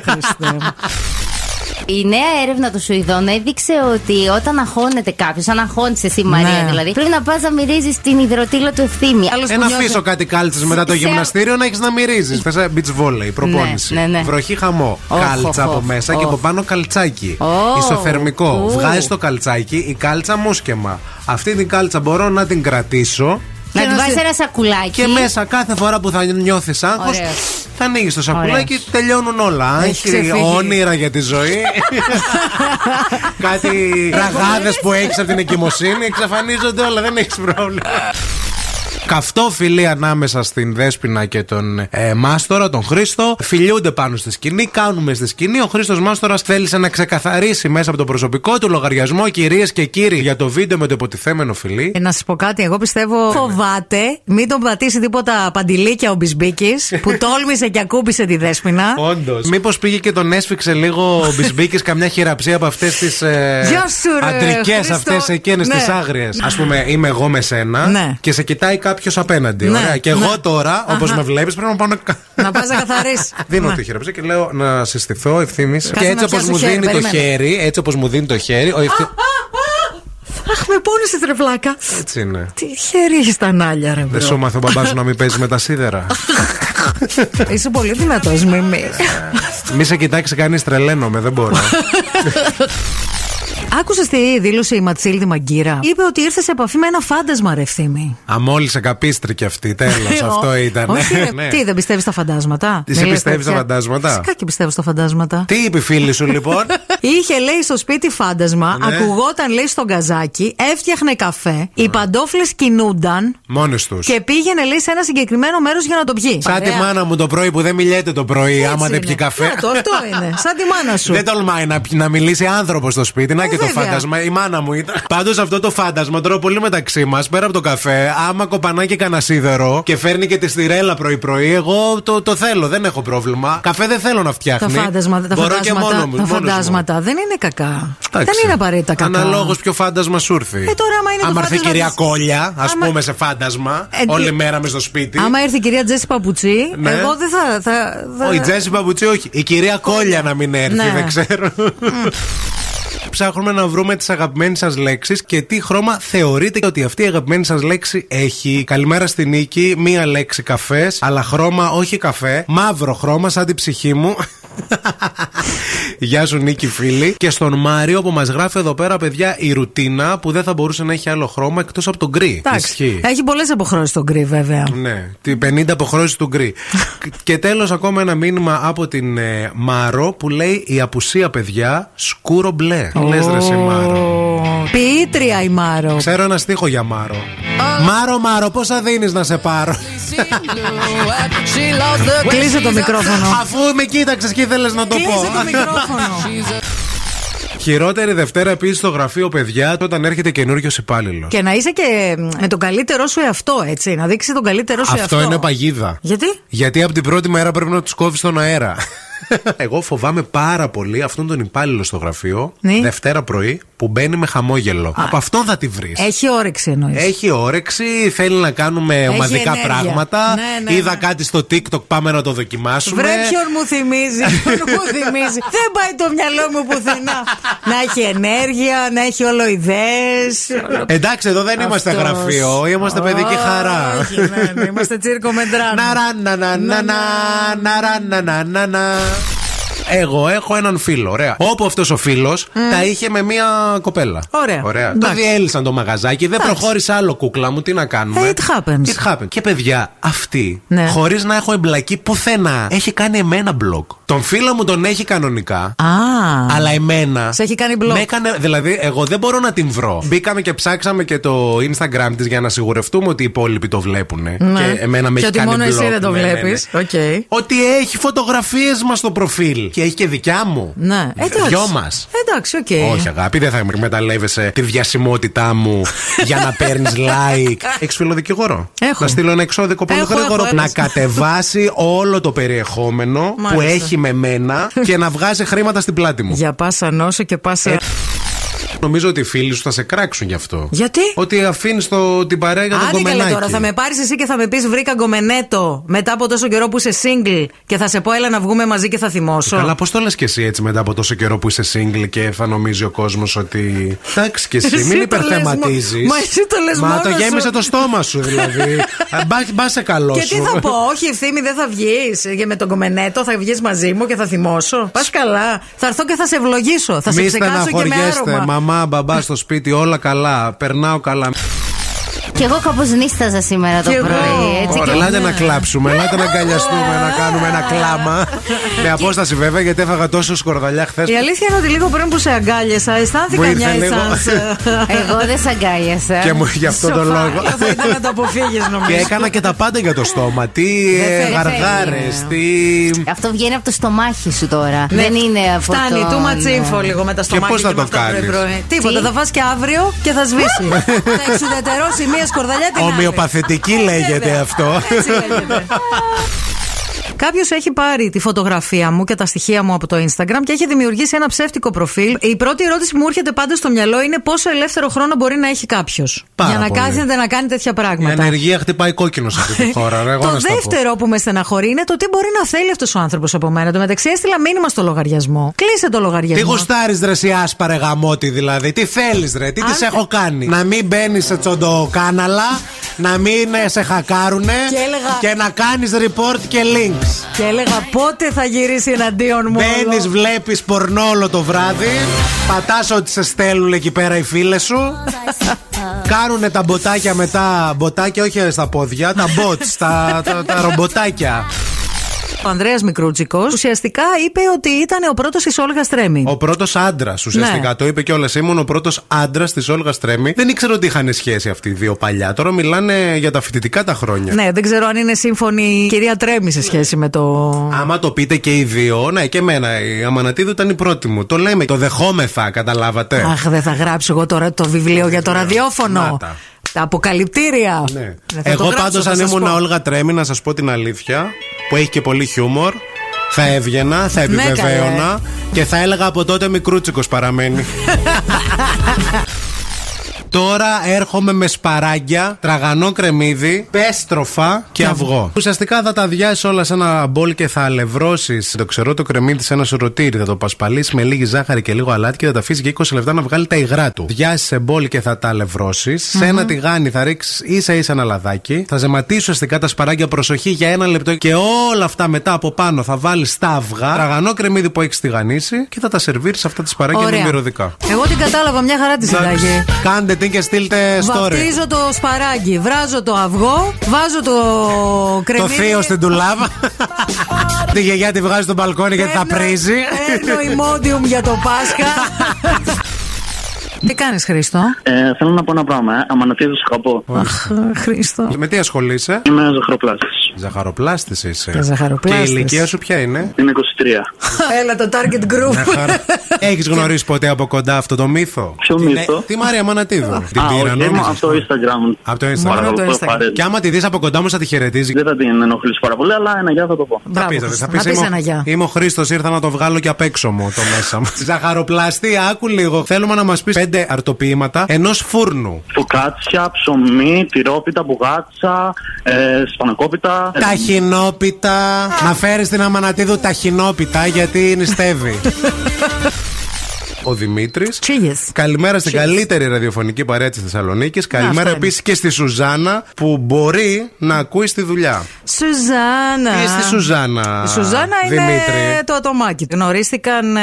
Χριστέ μου. Η νέα έρευνα των Σουηδών έδειξε ότι όταν αγχώνεται κάποιος, αν αγχώνεσαι εσύ Μαρία Ναι. δηλαδή, πρέπει να πας να μυρίζεις την υδροτήλα του ευθύμη. Άλλος Ε, που να νιώθει- αφήσω κάτι κάλτσες μετά το Σε- γυμναστήριο να έχεις να μυρίζεις. Θες beach volley, προπόνηση. Ναι, ναι, ναι. Βροχή χαμό. Οχ, κάλτσα οχ, από οχ, μέσα και οχ. από πάνω καλτσάκι. Ω. Ισοθερμικό. Ου. Βγάζεις το καλτσάκι, η κάλτσα μουσκεμα. Αυτή την κάλτσα μπορώ να την κρατήσω. Να Και του να βάζει σε- ένα σακουλάκι. Και μέσα κάθε φορά που θα νιώθεις άγχος, Ωραίος. θα ανοίγεις το σακουλάκι Ωραίος. και τελειώνουν όλα. Έχει Άγχη, ξεφύγει. όνειρα για τη ζωή. Κάτι ραγάδες που έχεις από την εγκυμοσύνη εξαφανίζονται όλα, δεν έχεις πρόβλημα. Καυτό φιλί ανάμεσα στην Δέσποινα και τον ε, Μάστορα, τον Χρήστο. Φιλιούνται πάνω στη σκηνή, κάνουμε στη σκηνή. Ο Χρήστος Μάστορας θέλησε να ξεκαθαρίσει μέσα από το προσωπικό του λογαριασμό, κυρίες και κύριοι, για το βίντεο με το υποτιθέμενο φιλί. Ε, να σας πω κάτι, εγώ πιστεύω φοβάται μην τον πατήσει τίποτα παντιλίκια ο Μπισμπίκης που τόλμησε και ακούμπησε τη δέσπινα. Όντως. Μήπως πήγε και τον έσφιξε λίγο ο Μπισμπίκης καμιά χειραψία από αυτές τις ε, Γεια σου, ρε, αντρικές Χρήστο. αυτές εκείνες Ναι. τις άγριες. Α πούμε, είμαι εγώ με σένα Ναι. και σε κοιτάει κάποιο απέναντι. Ναι, Ωραία. Και εγώ ναι. τώρα, όπως Αχα. με βλέπεις, πρέπει να πάω να. να πας να καθαρίσει. Δίνω Ναι. τη χειραψία και λέω να συστηθώ ευθύνη. Και να έτσι όπως πιάσω μου χέρι, δίνει το περίμενε. χέρι, έτσι όπως μου δίνει το χέρι. Ο ευθύ... Αχ, με πόνεσες, ρε βλάκα. Έτσι είναι. Τι χέρι έχεις τανάλια, ρε Δεν bro. σου μάθε ο μπαμπάς σου να μην παίζεις με τα σίδερα. Είσαι πολύ δυνατός, Μιμή. Μη σε κοιτάξει κανείς, τρελαίνομαι, δεν μπορώ. Άκουσες τι δήλωσε η Ματθίλδη Μαγγίρα; Είπε ότι ήρθες σε επαφή με ένα φάντασμα, ρε Ευθύμη. Αμόλησε καπίστρι κι αυτή, τέλος. Αυτό ήταν. Όχι, ρε, Ναι. Τι, δεν πιστεύεις στα φαντάσματα; Τι, Μη σε λες πιστεύεις στα τέτοια. φαντάσματα; Φυσικά και πιστεύω στα φαντάσματα. Τι είπε η φίλη σου λοιπόν; Είχε, λέει, στο σπίτι φάντασμα, Ναι. ακουγόταν, λέει, στον καζάκι, έφτιαχνε καφέ, οι παντόφλες κινούνταν Μόνες τους. και πήγαινε, λέει, σε ένα συγκεκριμένο μέρος για να το πιει. Σαν τη Ωραία. μάνα μου το πρωί που δεν μιλιέται το πρωί, Έτσι άμα δεν είναι. πιει καφέ. Να το, αυτό είναι. Σαν τη μάνα σου. Δεν τολμάει να, να μιλήσει άνθρωπο στο σπίτι. Να Ε, και το βέβαια. φάντασμα. Η μάνα μου ήταν. Πάντως αυτό το φάντασμα τώρα πολύ μεταξύ μας, πέρα από το καφέ, άμα κοπανάει και κανένα σίδερο και φέρνει και τη στηρέλα πρωί-πρωί, εγώ το, το θέλω, δεν έχω πρόβλημα. Καφέ δεν θέλω να Τα φτιάχνει. φαντάσματα, τα Μπορώ και φαντάσματα, μόνος μου. τα μόνος μου. φαντάσματα δεν είναι κακά. Εντάξει. Δεν είναι απαραίτητα κακά. Αναλόγως ποιο φάντασμα σου έρθει. Ε, τώρα, άμα είναι το Άμα έρθει η φάντασμα κυρία της- Κόλια, ας Άμα- πούμε, σε φάντασμα, Ε, όλη τι- μέρα μες στο σπίτι. Άμα έρθει η κυρία Τζέσι Παπουτσί, Ναι. εγώ δεν θα. θα, θα... Ο η Τζέσι Παπουτσί, όχι. Η κυρία Κόλια να μην έρθει, Ναι. δεν ξέρω. Ψάχνουμε να βρούμε τις αγαπημένες σας λέξεις και τι χρώμα θεωρείτε ότι αυτή η αγαπημένη σας λέξη έχει. Καλημέρα στη Νίκη, μία λέξη καφές, αλλά χρώμα όχι καφέ. Μαύρο χρώμα, σαν την ψυχή μου. Γεια σου Νίκη φίλη. Και στον Μάριο που μας γράφει εδώ πέρα, παιδιά, η ρουτίνα που δεν θα μπορούσε να έχει άλλο χρώμα εκτός από τον γκρι. Εντάξει. Ισχύει. Έχει πολλές αποχρώσεις τον γκρι, βέβαια. Ναι, την 50 αποχρώσεις του γκρι. και τέλος, ακόμα ένα μήνυμα από την ε, Μάρο που λέει Η απουσία, παιδιά, σκούρο μπλε. Λες ρε, εσύ, Μάρο. Ω, Ποιήτρια η Μάρο. Ξέρω ένα στίχο για Μάρο. Μάρο, Μάρο, πόσα δίνεις να σε πάρω; Κλείσε το μικρόφωνο. Αφού με κοίταξες και ήθελες να το πω. Κλείσε το μικρόφωνο. Χειρότερη Δευτέρα επίσης στο γραφείο, παιδιά, όταν έρχεται καινούριο υπάλληλος. Και να είσαι και με τον καλύτερό σου εαυτό, έτσι. Να δείξει τον καλύτερό σου εαυτό. Αυτό είναι παγίδα. Γιατί; Γιατί από την πρώτη μέρα πρέπει να τους κόβεις τον αέρα. Εγώ φοβάμαι πάρα πολύ αυτόν τον υπάλληλο στο γραφείο, Ναι. Δευτέρα πρωί, που μπαίνει με χαμόγελο. Από αυτόν θα τη βρεις. Έχει όρεξη εννοείς. Έχει όρεξη, θέλει να κάνουμε ομαδικά ενέργεια. πράγματα. Ναι, ναι, Είδα ναι. κάτι στο TikTok, πάμε να το δοκιμάσουμε. Βρε ποιον μου θυμίζει, ποιον μου θυμίζει. Δεν πάει το μυαλό μου πουθενά. να έχει ενέργεια, να έχει όλο ιδέες. Εντάξει, εδώ δεν είμαστε Αυτός. γραφείο, είμαστε παιδική χαρά. Όχι, ναι, ναι, είμαστε τσίρκο με ντράμ. Να ρα, να, να, να, να, να, ρα, να, να, να, να. Εγώ έχω έναν φίλο, ωραία. Όπου αυτός ο φίλος τα είχε με μία κοπέλα. Ωραία. Το Εντάξει. διέλυσαν το μαγαζάκι, δεν Εντάξει. προχώρησε άλλο κούκλα μου, τι να κάνουμε. Ε, it happens. It happens. Και παιδιά, αυτή, Ναι. χωρίς να έχω εμπλακεί πουθενά, έχει κάνει εμένα blog. Τον φίλο μου τον έχει κανονικά. Α, Αλλά εμένα. Σε έχει κάνει block. με έκανε- δηλαδή, εγώ δεν μπορώ να την βρω. Μπήκαμε και ψάξαμε και το Instagram της για να σιγουρευτούμε ότι οι υπόλοιποι το βλέπουν. Ναι. Και εμένα με Και έχει ότι κάνει μόνο εσύ block. δεν το Ναι, ναι, ναι. βλέπεις. Οκ. Ότι έχει φωτογραφίες μας στο προφίλ. Έχει, έχει και δικιά μου. Ναι, εντάξει. Δυο μας. Εντάξει, οκ. Όχι, αγάπη, δεν θα εκμεταλλεύεσαι τη διασημότητά μου για να παίρνεις like. Έχεις φίλο δικηγόρο. Έχω. Να στείλω ένα εξώδικο πολύ Έχω, γρήγορο. έχω, να έχω. κατεβάσει όλο το περιεχόμενο που Μάλιστα. έχει με μένα και να βγάζει χρήματα στην πλάτη μου. Για πάσα νόσο και πάσα. Ε, Νομίζω ότι οι φίλοι σου θα σε κράξουν γι' αυτό. Γιατί; Ότι αφήνεις την παρέα για τον Άντε καλέ κομμενάκι. τώρα, θα με πάρεις εσύ και θα με πεις βρήκα γκομενέτο μετά από τόσο καιρό που είσαι single και θα σε πω έλα να βγούμε μαζί και θα θυμώσω. Καλά, πώς το λες και εσύ έτσι μετά από τόσο καιρό που είσαι single και θα νομίζει ο κόσμος ότι. Εντάξει και εσύ, Εσύ μην το λες υπερθεματίζεις. μο- Μα εσύ το λες Μα μόνος το σου. γέμισε το στόμα σου δηλαδή. Μπα σε καλό Και σου. τι θα πω, Όχι, ευθύμη δεν θα βγεις. Και με τον κομμενέτο θα βγεις μαζί μου και θα θυμώσω. Πας καλά. Θα έρθω και θα σε ευλογήσω. Θα σε Μη ψεκάσω και με στεναχωριέστε. άρωμα. Μαμά, μπαμπά στο σπίτι, όλα καλά. Περνάω καλά. Κι εγώ κάπως νύσταζα σήμερα το Κι εγώ. πρωί. Έτσι, Ωραία, και... ελάτε να κλάψουμε, ελάτε να αγκαλιαστούμε, να κάνουμε ένα κλάμα. Με απόσταση βέβαια, γιατί έφαγα τόσο σκορδαλιά χθες. Η αλήθεια είναι ότι λίγο πριν που σε αγκάλιασα, αισθάνθηκα Μου ήρθε μια λίγο. εσάνς. Εγώ δεν σ' αγκάλιασα. Και μου γι' αυτόν τον λόγο. Θα ήταν να το αποφύγεις νομίζω. Και έκανα και τα πάντα για το στόμα. Τι Δεν ε, φεύγει. γαργάρες, τι. Αυτό βγαίνει από το στομάχι σου τώρα. Ναι. Δεν είναι από Φτάνει, τον- του ματσίφο λίγο με τα στομάχια πώς θα και το με αυτά κάνεις; πρωί-πρωί. Τίποτα, Τι; θα φας και αύριο και θα σβήσει. θα εξουδετερώσει μία σκορδαλιά την άλλη. Ομοιοπαθητική λέγεται Βέβαια. αυτό. Έτσι λέγεται. Κάποιος έχει πάρει τη φωτογραφία μου και τα στοιχεία μου από το Instagram και έχει δημιουργήσει ένα ψεύτικο προφίλ. Η πρώτη ερώτηση που μου έρχεται πάντα στο μυαλό είναι πόσο ελεύθερο χρόνο μπορεί να έχει κάποιος. Πάρα Για να πολύ. κάθεται να κάνει τέτοια Η πράγματα. ανεργία χτυπάει κόκκινο σε αυτή τη χώρα. ρε, Εγώ το να στα πω. δεύτερο που με στεναχωρεί είναι το τι μπορεί να θέλει αυτός ο άνθρωπος από μένα. Το μεταξύ έστειλα μήνυμα στο λογαριασμό. Κλείσε το Τι λογαριασμό. γουστάρεις ρε εσύ άσπαρε γαμότη δηλαδή. Τι θέλεις ρε, τι Αν τη θε- έχω κάνει. Να μην μπαίνεις σε τσοντοκάναλα, να μην ε, σε χακάρουνε Και έλεγα- και να κάνεις report και links. Και έλεγα πότε θα γυρίσει εναντίον μου. Μπαίνεις, όλο. βλέπεις πορνό όλο το βράδυ. Πατάς ότι σε στέλνουν εκεί πέρα οι φίλες σου. Κάνουνε τα μποτάκια μετά. Μποτάκια, όχι στα πόδια, τα bots, τα, τα, τα ρομποτάκια. Ο Ανδρέας Μικρούτσικος ουσιαστικά είπε ότι ήταν ο πρώτος της Όλγας Στρέμι. Ο πρώτος άντρας ουσιαστικά. Ναι. Το είπε κιόλας. Ήμουν ο πρώτος άντρας της Όλγας Τρέμι. Δεν ήξερα ότι είχαν σχέση αυτοί οι δύο παλιά. Τώρα μιλάνε για τα φοιτητικά τα χρόνια. Ναι, δεν ξέρω αν είναι σύμφωνη η κυρία Τρέμι σε σχέση με το. Άμα το πείτε και οι δύο, ναι, και εμένα. Η Αμανατίδου ήταν η πρώτη μου. Το λέμε, το δεχόμεθα, καταλάβατε. Αχ, δεν θα γράψω εγώ τώρα το βιβλίο για το ραδιόφωνο. Να τα. Τα αποκαλυπτήρια. Ναι. Ε, θα το Εγώ γράψω, πάντως, θα αν σας ήμουν πω. Όλγα Τρέμι, να σας πω την αλήθεια, που έχει και πολύ χιούμορ, θα έβγαινα, θα Ναι, επιβεβαίωνα και θα έλεγα από τότε μικρούτσικος παραμένει. Τώρα έρχομαι με σπαράγγια, τραγανό κρεμμύδι, πέστροφα και αυγό. Ουσιαστικά θα τα διάσει όλα σε ένα μπολ και θα αλευρώσεις το ξερό το κρεμμύδι σε ένα σουρωτήρι. Θα το πασπαλίσει με λίγη ζάχαρη και λίγο αλάτι και θα τα αφήσεις για 20 λεπτά να βγάλει τα υγρά του. Διάσει σε μπολ και θα τα αλευρωσει Σε ένα τηγάνι θα ρίξεις ίσα ίσα ένα λαδάκι. Θα ζεματίσει ουσιαστικά τα σπαράγγια προσοχή για ένα λεπτό και όλα αυτά μετά από πάνω θα βάλεις τα αυγά, τραγανό κρεμμύδι που έχεις τηγανίσει και θα τα σερβίρεις αυτά τα σπαράγγια με Ωραία. μυρωδικά. Εγώ την κατάλαβα μια χαρά τη συνταγή. Κάντε την και στείλτε story. Βαφτίζω το σπαράγγι, βράζω το αυγό, βάζω το Το κρεμμύδι. θείο στην τουλάβα. Τη γιαγιά τη βγάζει στο μπαλκόνι γιατί θα Παίρνω- πρίζει. Παίρνω ημόντιουμ για το Πάσχα. Τι κάνεις, Χρήστο; Ε, θέλω να πω ένα πράγμα. Ε. Αμανατίδου σου αγαπώ. Αχ, Χρήστο. Με τι ασχολείσαι, Είμαι ζαχαροπλάστη. Ζαχαροπλάστη είσαι. Και ζαχαροπλάστης. Και η ηλικία σου ποια είναι; Είναι 23. Έλα το target group. Έχεις γνωρίσει ποτέ από κοντά αυτό το μύθο; Ποιο Την- μύθο; Τη Μαρία Μανατίδου. Την Α, πήρα, όχι, νόμιζες. από το Instagram. Από το Μόνο Instagram. το Παρακαλώ, Instagram. παρέλα. Και άμα τη δεις από κοντά μου θα τη χαιρετίζει. Δεν θα την ενοχλήσεις πάρα πολύ, αλλά ένα γεια θα το πω. Θα Μπράβο, πεις, Χρήστο. θα πεις, Να πεις είμαι, ένα γεια. είμαι ο Χρήστος, ήρθα να το βγάλω και απ' έξω μου το μέσα μου. Ζαχαροπλαστή, άκου λίγο. Θέλουμε να μας πεις πέντε αρτοποιήματα ενός φούρνου. Φουκάτσια, ψωμί, τυρόπιτα, μπουγάτσα, ε, σπανακόπιτα. Ταχυνόπιτα. Να φέρεις την Αμανατίδου ταχυνόπιτα γιατί νηστεύει. Ο Δημήτρης. Τσίγες. Καλημέρα στην καλύτερη ραδιοφωνική παρέα της Θεσσαλονίκης. Καλημέρα αυτό είναι. επίσης και στη Σουζάνα που μπορεί να ακούει στη δουλειά. Σουζάνα. Τι στη Σουζάνα. Η Σουζάνα είναι Δημήτρη. το ατομάκι. Γνωρίστηκαν ε,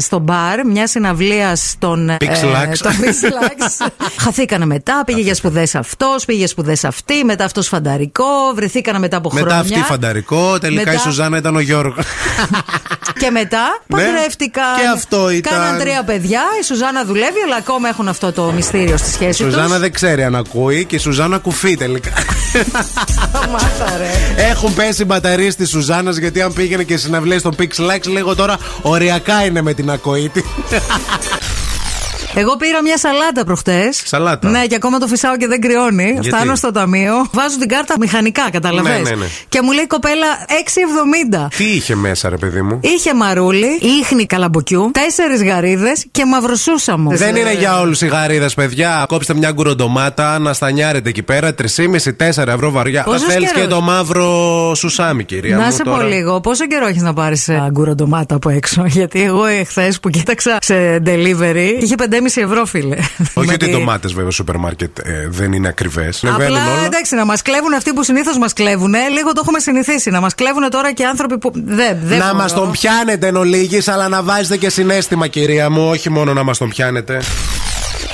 στο μπαρ μια συναυλία στον. ε, Pixelax. τον Pixelax. Χαθήκανε μετά, πήγε για σπουδές αυτός, πήγε για σπουδές αυτή, μετά αυτός φανταρικό, βρεθήκανε μετά από χρόνια. Μετά αυτή φανταρικό, τελικά Μετά- η Σουζάνα ήταν ο Γιώργος. Και μετά Ναι. παντρεύτηκαν. Και αυτό ήταν. Κάναν τρία παιδιά. Η Σουζάνα δουλεύει, αλλά ακόμα έχουν αυτό το μυστήριο στη Η σχέση τους. Σουζάνα δεν ξέρει αν ακούει και η Σουζάνα κουφεί τελικά. Μάθα, ρε. Έχουν πέσει μπαταρίες της Σουζάνας γιατί αν πήγαινε και συναυλίες στο Pix Likes, λέγω τώρα οριακά είναι με την ακοήτη. Εγώ πήρα μια σαλάτα προχτές. Σαλάτα. Ναι, και ακόμα το φυσάω και δεν κρυώνει. Γιατί; Φτάνω στο ταμείο, βάζω την κάρτα μηχανικά, καταλαβες; Ναι, ναι, ναι. Και μου λέει η κοπέλα 6,70. Τι είχε μέσα, ρε παιδί μου; Είχε μαρούλι, ίχνη καλαμποκιού, τέσσερις γαρίδες και μαυροσούσαμο. Δεν είναι για όλους οι γαρίδες, παιδιά. Κόψτε μια γκουροντομάτα, να στανιάρετε εκεί πέρα. 3,5-4 ευρώ βαριά. Πόσος Θέλεις καιρός; και το μαύρο σουσάμι, κυρία Να μου. σε πω τώρα. λίγο, πόσο καιρό έχεις να πάρεις γκουροντομάτα από έξω; Γιατί εγώ εχθές που κοίταξα σε delivery είχε 5,5 ευρώ, φίλε. Όχι Με ότι οι τη- ντομάτες, βέβαια, στο σούπερ μάρκετ ε, δεν είναι ακριβές. Απλά εντάξει, να μας κλέβουν αυτοί που συνήθως μας κλέβουν, λίγο το έχουμε συνηθίσει. Να μας κλέβουν τώρα και άνθρωποι που. Δεν, δεν Να μπορώ. μας τον πιάνετε εν ολίγης, αλλά να βάζετε και συνέστημα, κυρία μου. Όχι μόνο να μας τον πιάνετε.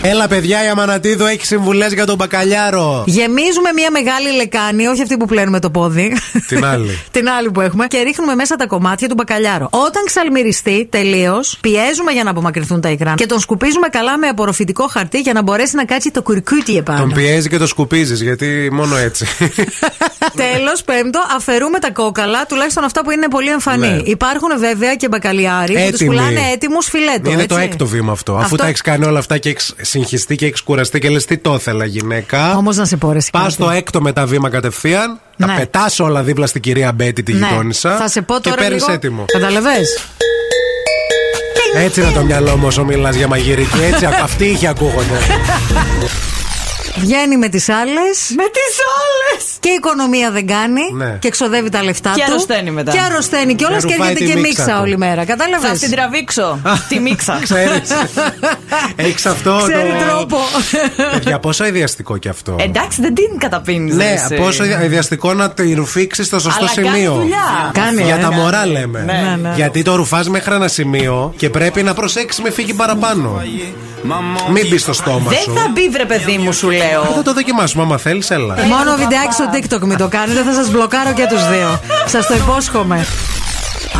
Έλα, παιδιά, η Αμανατίδου έχει συμβουλές για τον μπακαλιάρο. Γεμίζουμε μια μεγάλη λεκάνη, όχι αυτή που πλένουμε το πόδι. Την άλλη. Την άλλη που έχουμε. Και ρίχνουμε μέσα τα κομμάτια του μπακαλιάρου. Όταν ξαλμυριστεί τελείως, πιέζουμε για να απομακρυνθούν τα υγρά. Και τον σκουπίζουμε καλά με απορροφητικό χαρτί για να μπορέσει να κάτσει το κουρκούτι επάνω. Τον πιέζει και το σκουπίζεις, γιατί μόνο έτσι. Τέλος, πέμπτο, αφαιρούμε τα κόκαλα, τουλάχιστον αυτά που είναι πολύ εμφανή. Ναι. Υπάρχουν βέβαια και μπακαλιάροι που τους Έτοιμοι. πουλάνε έτοιμους φιλέτο. Είναι έτσι. το έκτο βήμα αυτό. Αφού Αυτό- τα έχεις κάνει όλα αυτά και έχεις συγχυστεί και έχει κουραστεί και λες τι το ήθελα, γυναίκα; Όμως να σε πω, ρε, Πας Σκάτη. στο έκτο μετά βήμα κατευθείαν, Ναι. τα πετάς όλα δίπλα στην κυρία Μπέτη, τη Ναι. γειτόνισσα. Θα σε πω και τώρα παίρνεις λίγο. έτοιμο. Καταλαβες; Έτσι είναι το μυαλό μου όσο μιλάς για μαγειρική. Έτσι, ακ- αυτοί είχε ακούγονται. Βγαίνει με τις άλλες. Με τις άλλες! Και η οικονομία δεν κάνει. Ναι. Και ξοδεύει τα λεφτά Και του. αρρωσταίνει μετά. Και αρρωσταίνει κιόλας Και και ρουφάει έρχεται τη και μίξα μίξα του. όλη μέρα. Θα Κατάλαβε. την τραβήξω. τη μίξα. Ξέρεις. Έχεις αυτό. Ξέρει το... τρόπο. Για πόσο ιδιαστικό κι αυτό. Εντάξει, δεν την καταπίνεις. Ναι, πόσο ιδιαστικό να τη ρουφήξεις στο σωστό Αλλά κάνεις σημείο. δουλειά. Κάνει, Για ε. τα μωρά λέμε. Ναι, ναι. Γιατί το ρουφάς μέχρι ένα σημείο και πρέπει να προσέξεις με φύγει παραπάνω. Μην μπεις στο στόμα Δεν σου. θα μπει, βρε παιδί μου, σου λέω. Θα το δοκιμάσουμε, άμα θέλεις, έλα. Μόνο βιντεάκι στο TikTok μην το κάνετε, θα σας μπλοκάρω και τους δύο. Σας το υπόσχομαι.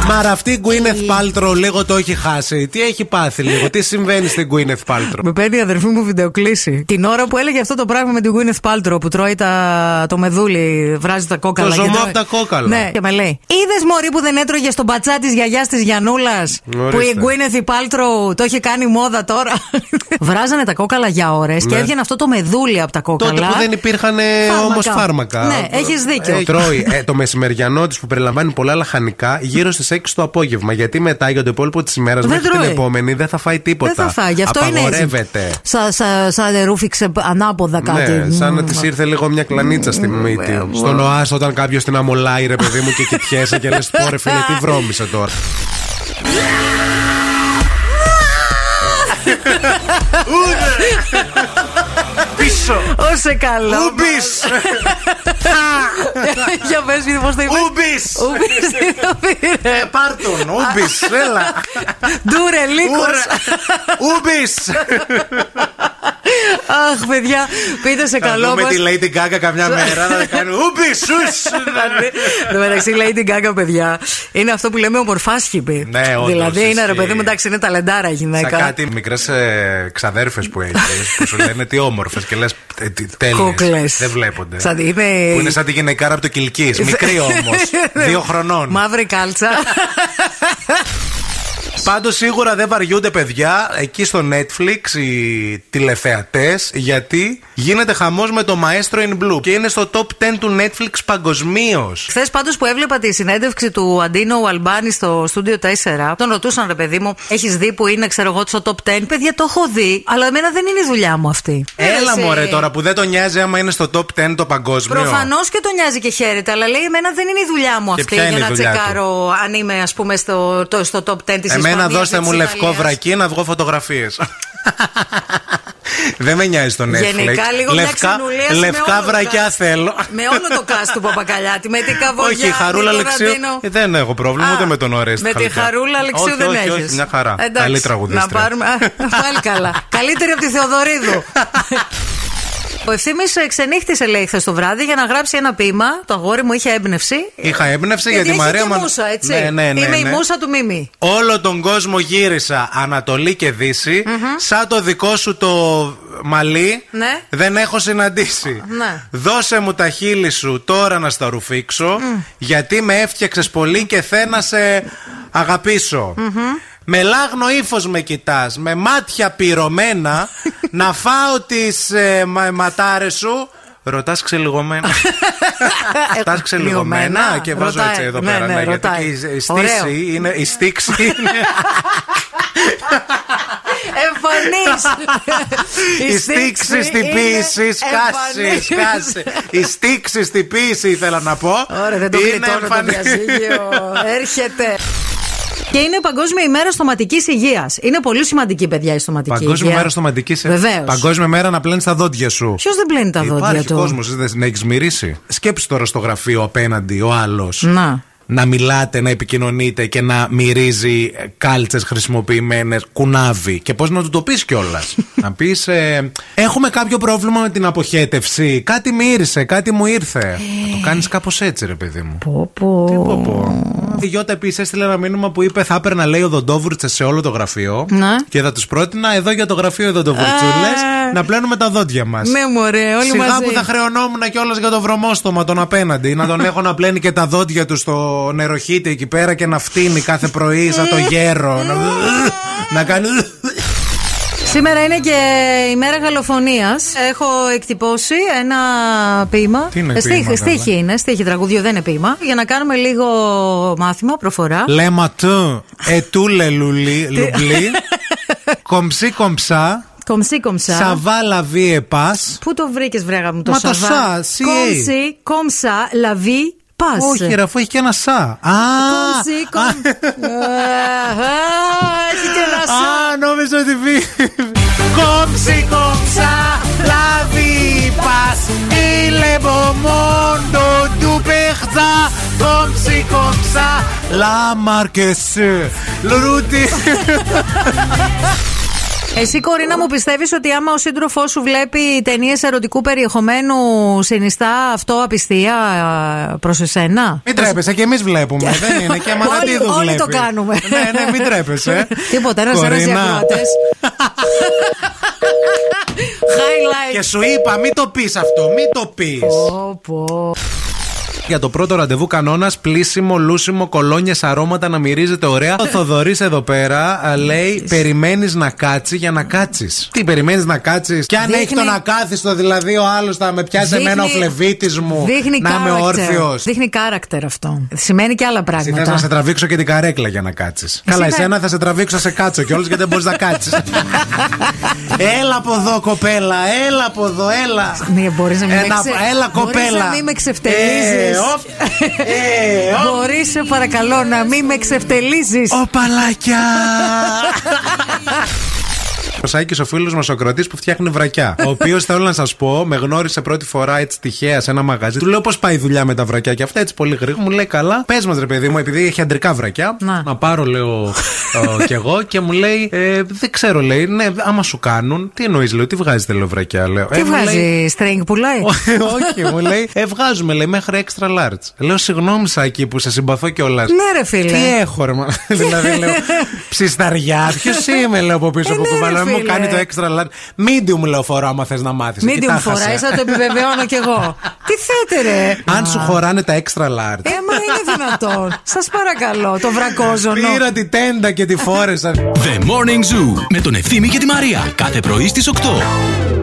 Μα αυτή η Gwyneth Paltrow λίγο το έχει χάσει. Τι έχει πάθει λίγο, τι συμβαίνει στην Gwyneth Paltrow; Με παίρνει η αδερφή μου βιντεοκλήση. Την ώρα που έλεγε αυτό το πράγμα με την Gwyneth Paltrow που τρώει τα, το μεδούλι, βράζει τα κόκαλα. Το και ζωμό τρώει- απ' τα κόκαλα. Ναι, και με λέει. Είδες Μωρή που δεν έτρωγε στον πατσά της γιαγιάς της Γιανούλας. Που η Gwyneth η Paltrow το έχει κάνει μόδα τώρα; Βράζανε τα κόκαλα για ώρες και Ναι. έβγαινε αυτό το μεδούλι από τα κόκαλα. Τότε που δεν υπήρχαν Φάρμακα. όμως φάρμακα. Ναι, έχεις δίκιο. Ε, τρώει ε, το μεσημεριανό της που περιλαμβάνει πολλά λαχανικά γύρω στις 6 το απόγευμα. Γιατί μετά για το υπόλοιπο της ημέρας Δεν μέχρι την τρώει. επόμενη δεν θα φάει τίποτα. Δεν θα φάει, γι' αυτό είναι έτσι. Απαγορεύεται. Σα, σα, σαν ρούφηξε ανάποδα κάτι. Ναι, σαν να Μμμ. της ήρθε λίγο μια κλανίτσα στη μύτη. Στον ΟΑΣ όταν κάποιος την αμολάει, ρε παιδί μου, και κοιτιέσαι και λες: Πόρε φίλε, τι βρώμησε τώρα. Πίσω! Όσε καλό. Ούμπης! Για πες μου πώς το είπες. Ούμπης! Ούμπης τι το πήρε. Ε, Πάρτον, ούμπης, έλα! Ντούρε, λύκος. Ούμπης! Αχ, παιδιά, πείτε σε Θα καλό δούμε μας. τη Lady Gaga καμιά μέρα να κάνει ούμπης, ους! Εν τω μεταξύ, λέει την Gaga, παιδιά, είναι αυτό που λέμε ομορφάσχυπη. Ναι, όντως, Δηλαδή, είναι ρε ισχύει. παιδί μου, εντάξει, είναι ταλεντάρα η Σαν γυναίκα. κάτι μικρές ξαδέρφες που έχεις που σου λένε τι όμορφες και λες τέλειες. Κούκλες. Δεν βλέπονται. Σαν- είναι- Που είναι σαν τη γυναικάρα από το Κιλκή. Μικρή όμως. δύο χρονών. Μαύρη κάλτσα. Πάντως σίγουρα δεν βαριούνται παιδιά εκεί στο Netflix οι τηλεθεατές γιατί γίνεται χαμός με το Maestro in Blue και είναι στο top 10 του Netflix παγκοσμίως. Χθες πάντως που έβλεπα τη συνέντευξη του Αντίνο Αλμπάνη στο στούντιο 4, τον ρωτούσαν ρε παιδί μου, έχεις δει που είναι, ξέρω εγώ, στο top 10. Παιδιά, το έχω δει, αλλά εμένα δεν είναι η δουλειά μου αυτή. Έλα Εσύ. μωρέ τώρα που δεν τον νοιάζει άμα είναι στο top 10 το παγκόσμιο. Προφανώς και τον νοιάζει και χαίρεται, αλλά λέει: Εμένα δεν είναι η δουλειά μου Και αυτή ποια για είναι η να δουλειά τσεκάρω αν είμαι, ας πούμε, στο, το, στο top 10 της Εμένα δώστε μου λευκό βρακί να βγω φωτογραφίες. Δεν με νοιάζει το Netflix. Γενικά λίγο μια λευκά, ξενουλίαση με λευκά όλο το βρακιά cast. θέλω. Με όλο το cast του Παπακαλιάτη, με την Καβογιά. Όχι, η Χαρούλα τον Αλεξίου. Ραντίνο. Ε, δεν έχω πρόβλημα Α, ούτε με τον Ορέστη. Με τη Χαλκιά. Χαρούλα Αλεξίου όχι, δεν όχι, έχεις. Όχι, μια χαρά. Εντάξει, Καλή τραγουδίστρια. Να πάρουμε. Α, Πάλι καλά. Καλύτερη από τη Θεοδωρίδου. Ο ευθύνη ξενύχτησε, λέει, χθες το βράδυ για να γράψει ένα ποίημα. Το αγόρι μου είχε έμπνευση. Είχα έμπνευση για Γιατί τη έχει Μαρία και Μα- μουσα, έτσι. Ναι, ναι, ναι, Είμαι η ναι. μουσα του Μίμη. Όλο τον κόσμο γύρισα Ανατολή και Δύση. Σαν το δικό σου το μαλλί Ναι. δεν έχω συναντήσει. Ναι. Δώσε μου τα χείλη σου τώρα να στα ρουφήξω. Γιατί με έφτιαξες πολύ και θε να σε αγαπησω Με λάγνο ύφος με κοιτάς, με μάτια πυρωμένα, να φάω τις ε, μα, ματάρες σου. Ρωτάς ξελιγωμένα. Ρωτάς ξελιγωμένα Λιγωμένα. και βάζω Ρωτάει. έτσι εδώ Ναι, πέρα. ναι, ναι, γιατί ρωτάει. και η, η Ωραίο. στήση είναι. Η στήξη είναι. Εμφανή! Η στήξη στην ποιήση, σκάσει, σκάσει. Η στήξη στην ποιήση ήθελα να πω. Ωραία, δεν το Είναι γλιτώνω το εμφανή. διαζύγιο. Έρχεται. Και είναι Παγκόσμια ημέρα στοματικής υγείας. Είναι πολύ σημαντική, παιδιά, η στοματική Παγκόσμια υγεία. μέρα στοματική. Βεβαίως. Παγκόσμια μέρα να πλένει τα δόντια σου. Ποιος δεν πλένει τα δόντια Υπάρχει του; κόσμος, δεν έχεις μυρίσει. Σκέψου τώρα στο γραφείο απέναντι ο άλλος. Να. Να μιλάτε, να επικοινωνείτε και να μυρίζει κάλτσες χρησιμοποιημένες, κουνάβι. Και πώς να του το πεις κιόλας. να πεις, Έχουμε κάποιο πρόβλημα με την αποχέτευση. Κάτι μύρισε, κάτι μου ήρθε. Να το κάνεις κάπως έτσι, ρε παιδί μου. Πω, πω. Τι πω, πω. Η Γιώτα επίσης έστειλε ένα μήνυμα που είπε θα έπαιρνα λέει ο Δοντόβουρτσε σε όλο το γραφείο. Ναι. Και θα τους πρότεινα εδώ για το γραφείο Δοντόβουρτσούλες Α. να πλένουμε τα δόντια μας. Ναι, μωρέ, όλοι Σιγά μαζί. που θα χρεωνόμουν κιόλας για το βρωμόστομα τον απέναντι. να τον έχω να πλένει και τα δόντια του στο νεροχύτη εκεί πέρα και να φτύνει κάθε πρωί σαν το γέρο. να, να κάνει. Σήμερα είναι και η μέρα γαλοφωνίας. Έχω εκτυπώσει ένα ποίημα. Τι είναι Ε, ποίημα, στίχη, καλά; στίχη είναι, στίχη τραγούδιο δεν είναι ποίημα. Για να κάνουμε λίγο μάθημα, προφορά. Le matin, et tout le louli, l'oubli. Comme si comme ça, Κομψή κομψά. ça va la vie et passe. Πού το βρήκες, βρέγα μου το Μα το σαβά; σα, CA. Κομψή κομψά, λαβή, πας. Όχι, ρε, αφού έχει και ένα σα. Α, Κομψή κομψά. Έχει και ένα σα. Α, νόμιζα ότι πει. Κόμψη κόμψα, λαβή πας Il est beau monde du perza Κόμψη κόμψα, la marquese Λουρούτι Εσύ, Κορίνα, μου πιστεύεις ότι άμα ο σύντροφός σου βλέπει ταινίες ερωτικού περιεχομένου, συνιστά αυτό απιστία προς εσένα; Μην τρέπεσαι και εμείς βλέπουμε Δεν είναι και Μανατίδου Όλοι- όλοι βλέπει το κάνουμε. Ναι, ναι, μην τρέπεσαι Τίποτα, ένα ένας οι Κορίνα. ακροατέ. Highlight. Και σου είπα μην το πεις αυτό Μην το πεις Πω, πω. Για το πρώτο ραντεβού κανόνας, πλήσιμο, λούσιμο, κολόνια, αρώματα να μυρίζεται ωραία. Ο Θοδωρής εδώ πέρα α, λέει: Περιμένεις να κάτσεις για να κάτσεις. Τι περιμένεις να κάτσεις; Και αν Δείχνει- έχει τον ακάθιστο, δηλαδή ο άλλος θα με πιάσει Δείχνει- εμένα ο φλεβίτης μου. Δείχνει να είμαι character. όρθιος. Δείχνει character αυτό. Σημαίνει και άλλα Εσύ θες να πράγματα. σε τραβήξω και την καρέκλα για να κάτσεις. Καλά, θα- εσένα θα σε τραβήξω να σε κάτσω κιόλας γιατί δεν μπορείς να κάτσεις. έλα από εδώ, κοπέλα, έλα από εδώ, έλα. Ναι, μπορείς να μην Ε, με να- ξε- Έλα, μπορείς κοπέλα. να μην με ξεφτελίζεις. Ε, οπ. Ε, οπ. Μπορεί, σε παρακαλώ, να μην με ξεφτελίζει. Ω παλάκια! Ο Σάκη, ο φίλος μας ο Κροατή που φτιάχνει βρακιά. Ο οποίος θέλω να σας πω, με γνώρισε πρώτη φορά έτσι τυχαία σε ένα μαγαζί. Του λέω πώς πάει η δουλειά με τα βρακιά και αυτά έτσι πολύ γρήγορα. Μου λέει καλά, πες μας ρε παιδί μου, επειδή έχει αντρικά βρακιά. Να. πάρω, λέω ε, κι εγώ και μου λέει, ε, δεν ξέρω, λέει, ναι, άμα σου κάνουν. Τι εννοείς, λέω, τι βγάζετε, λέω βρακιά, λέω. Τι «Ε, μου λέει, βγάζει, string πουλάει; Όχι, μου λέει, ε, βγάζουμε, λέει, μέχρι extra large. Λέω, συγγνώμη, Σάκη, που σε συμπαθώ κιόλας. Ναι, ρε φίλε. Τι έχω, ρε, μα. δηλαδή, λέω, ψισταριά. Ποιος είμαι, λέω από πίσω Ε, από ναι, ρε, κουβαλά. Μου φίλε. κάνει το extra large. Medium, λέω, φορά, άμα θες να μάθεις. Medium φοράει, θα το επιβεβαιώνω κι εγώ. Τι θέτε, ρε. Αν σου χωράνε τα extra large. Ε, μα είναι δυνατόν. Σας παρακαλώ, το βρακόζωνο. Πήρα τη τέντα και τη φόρεσα. The Morning Zoo με τον Ευθύμη και τη Μαρία. Κάθε πρωί στις 8.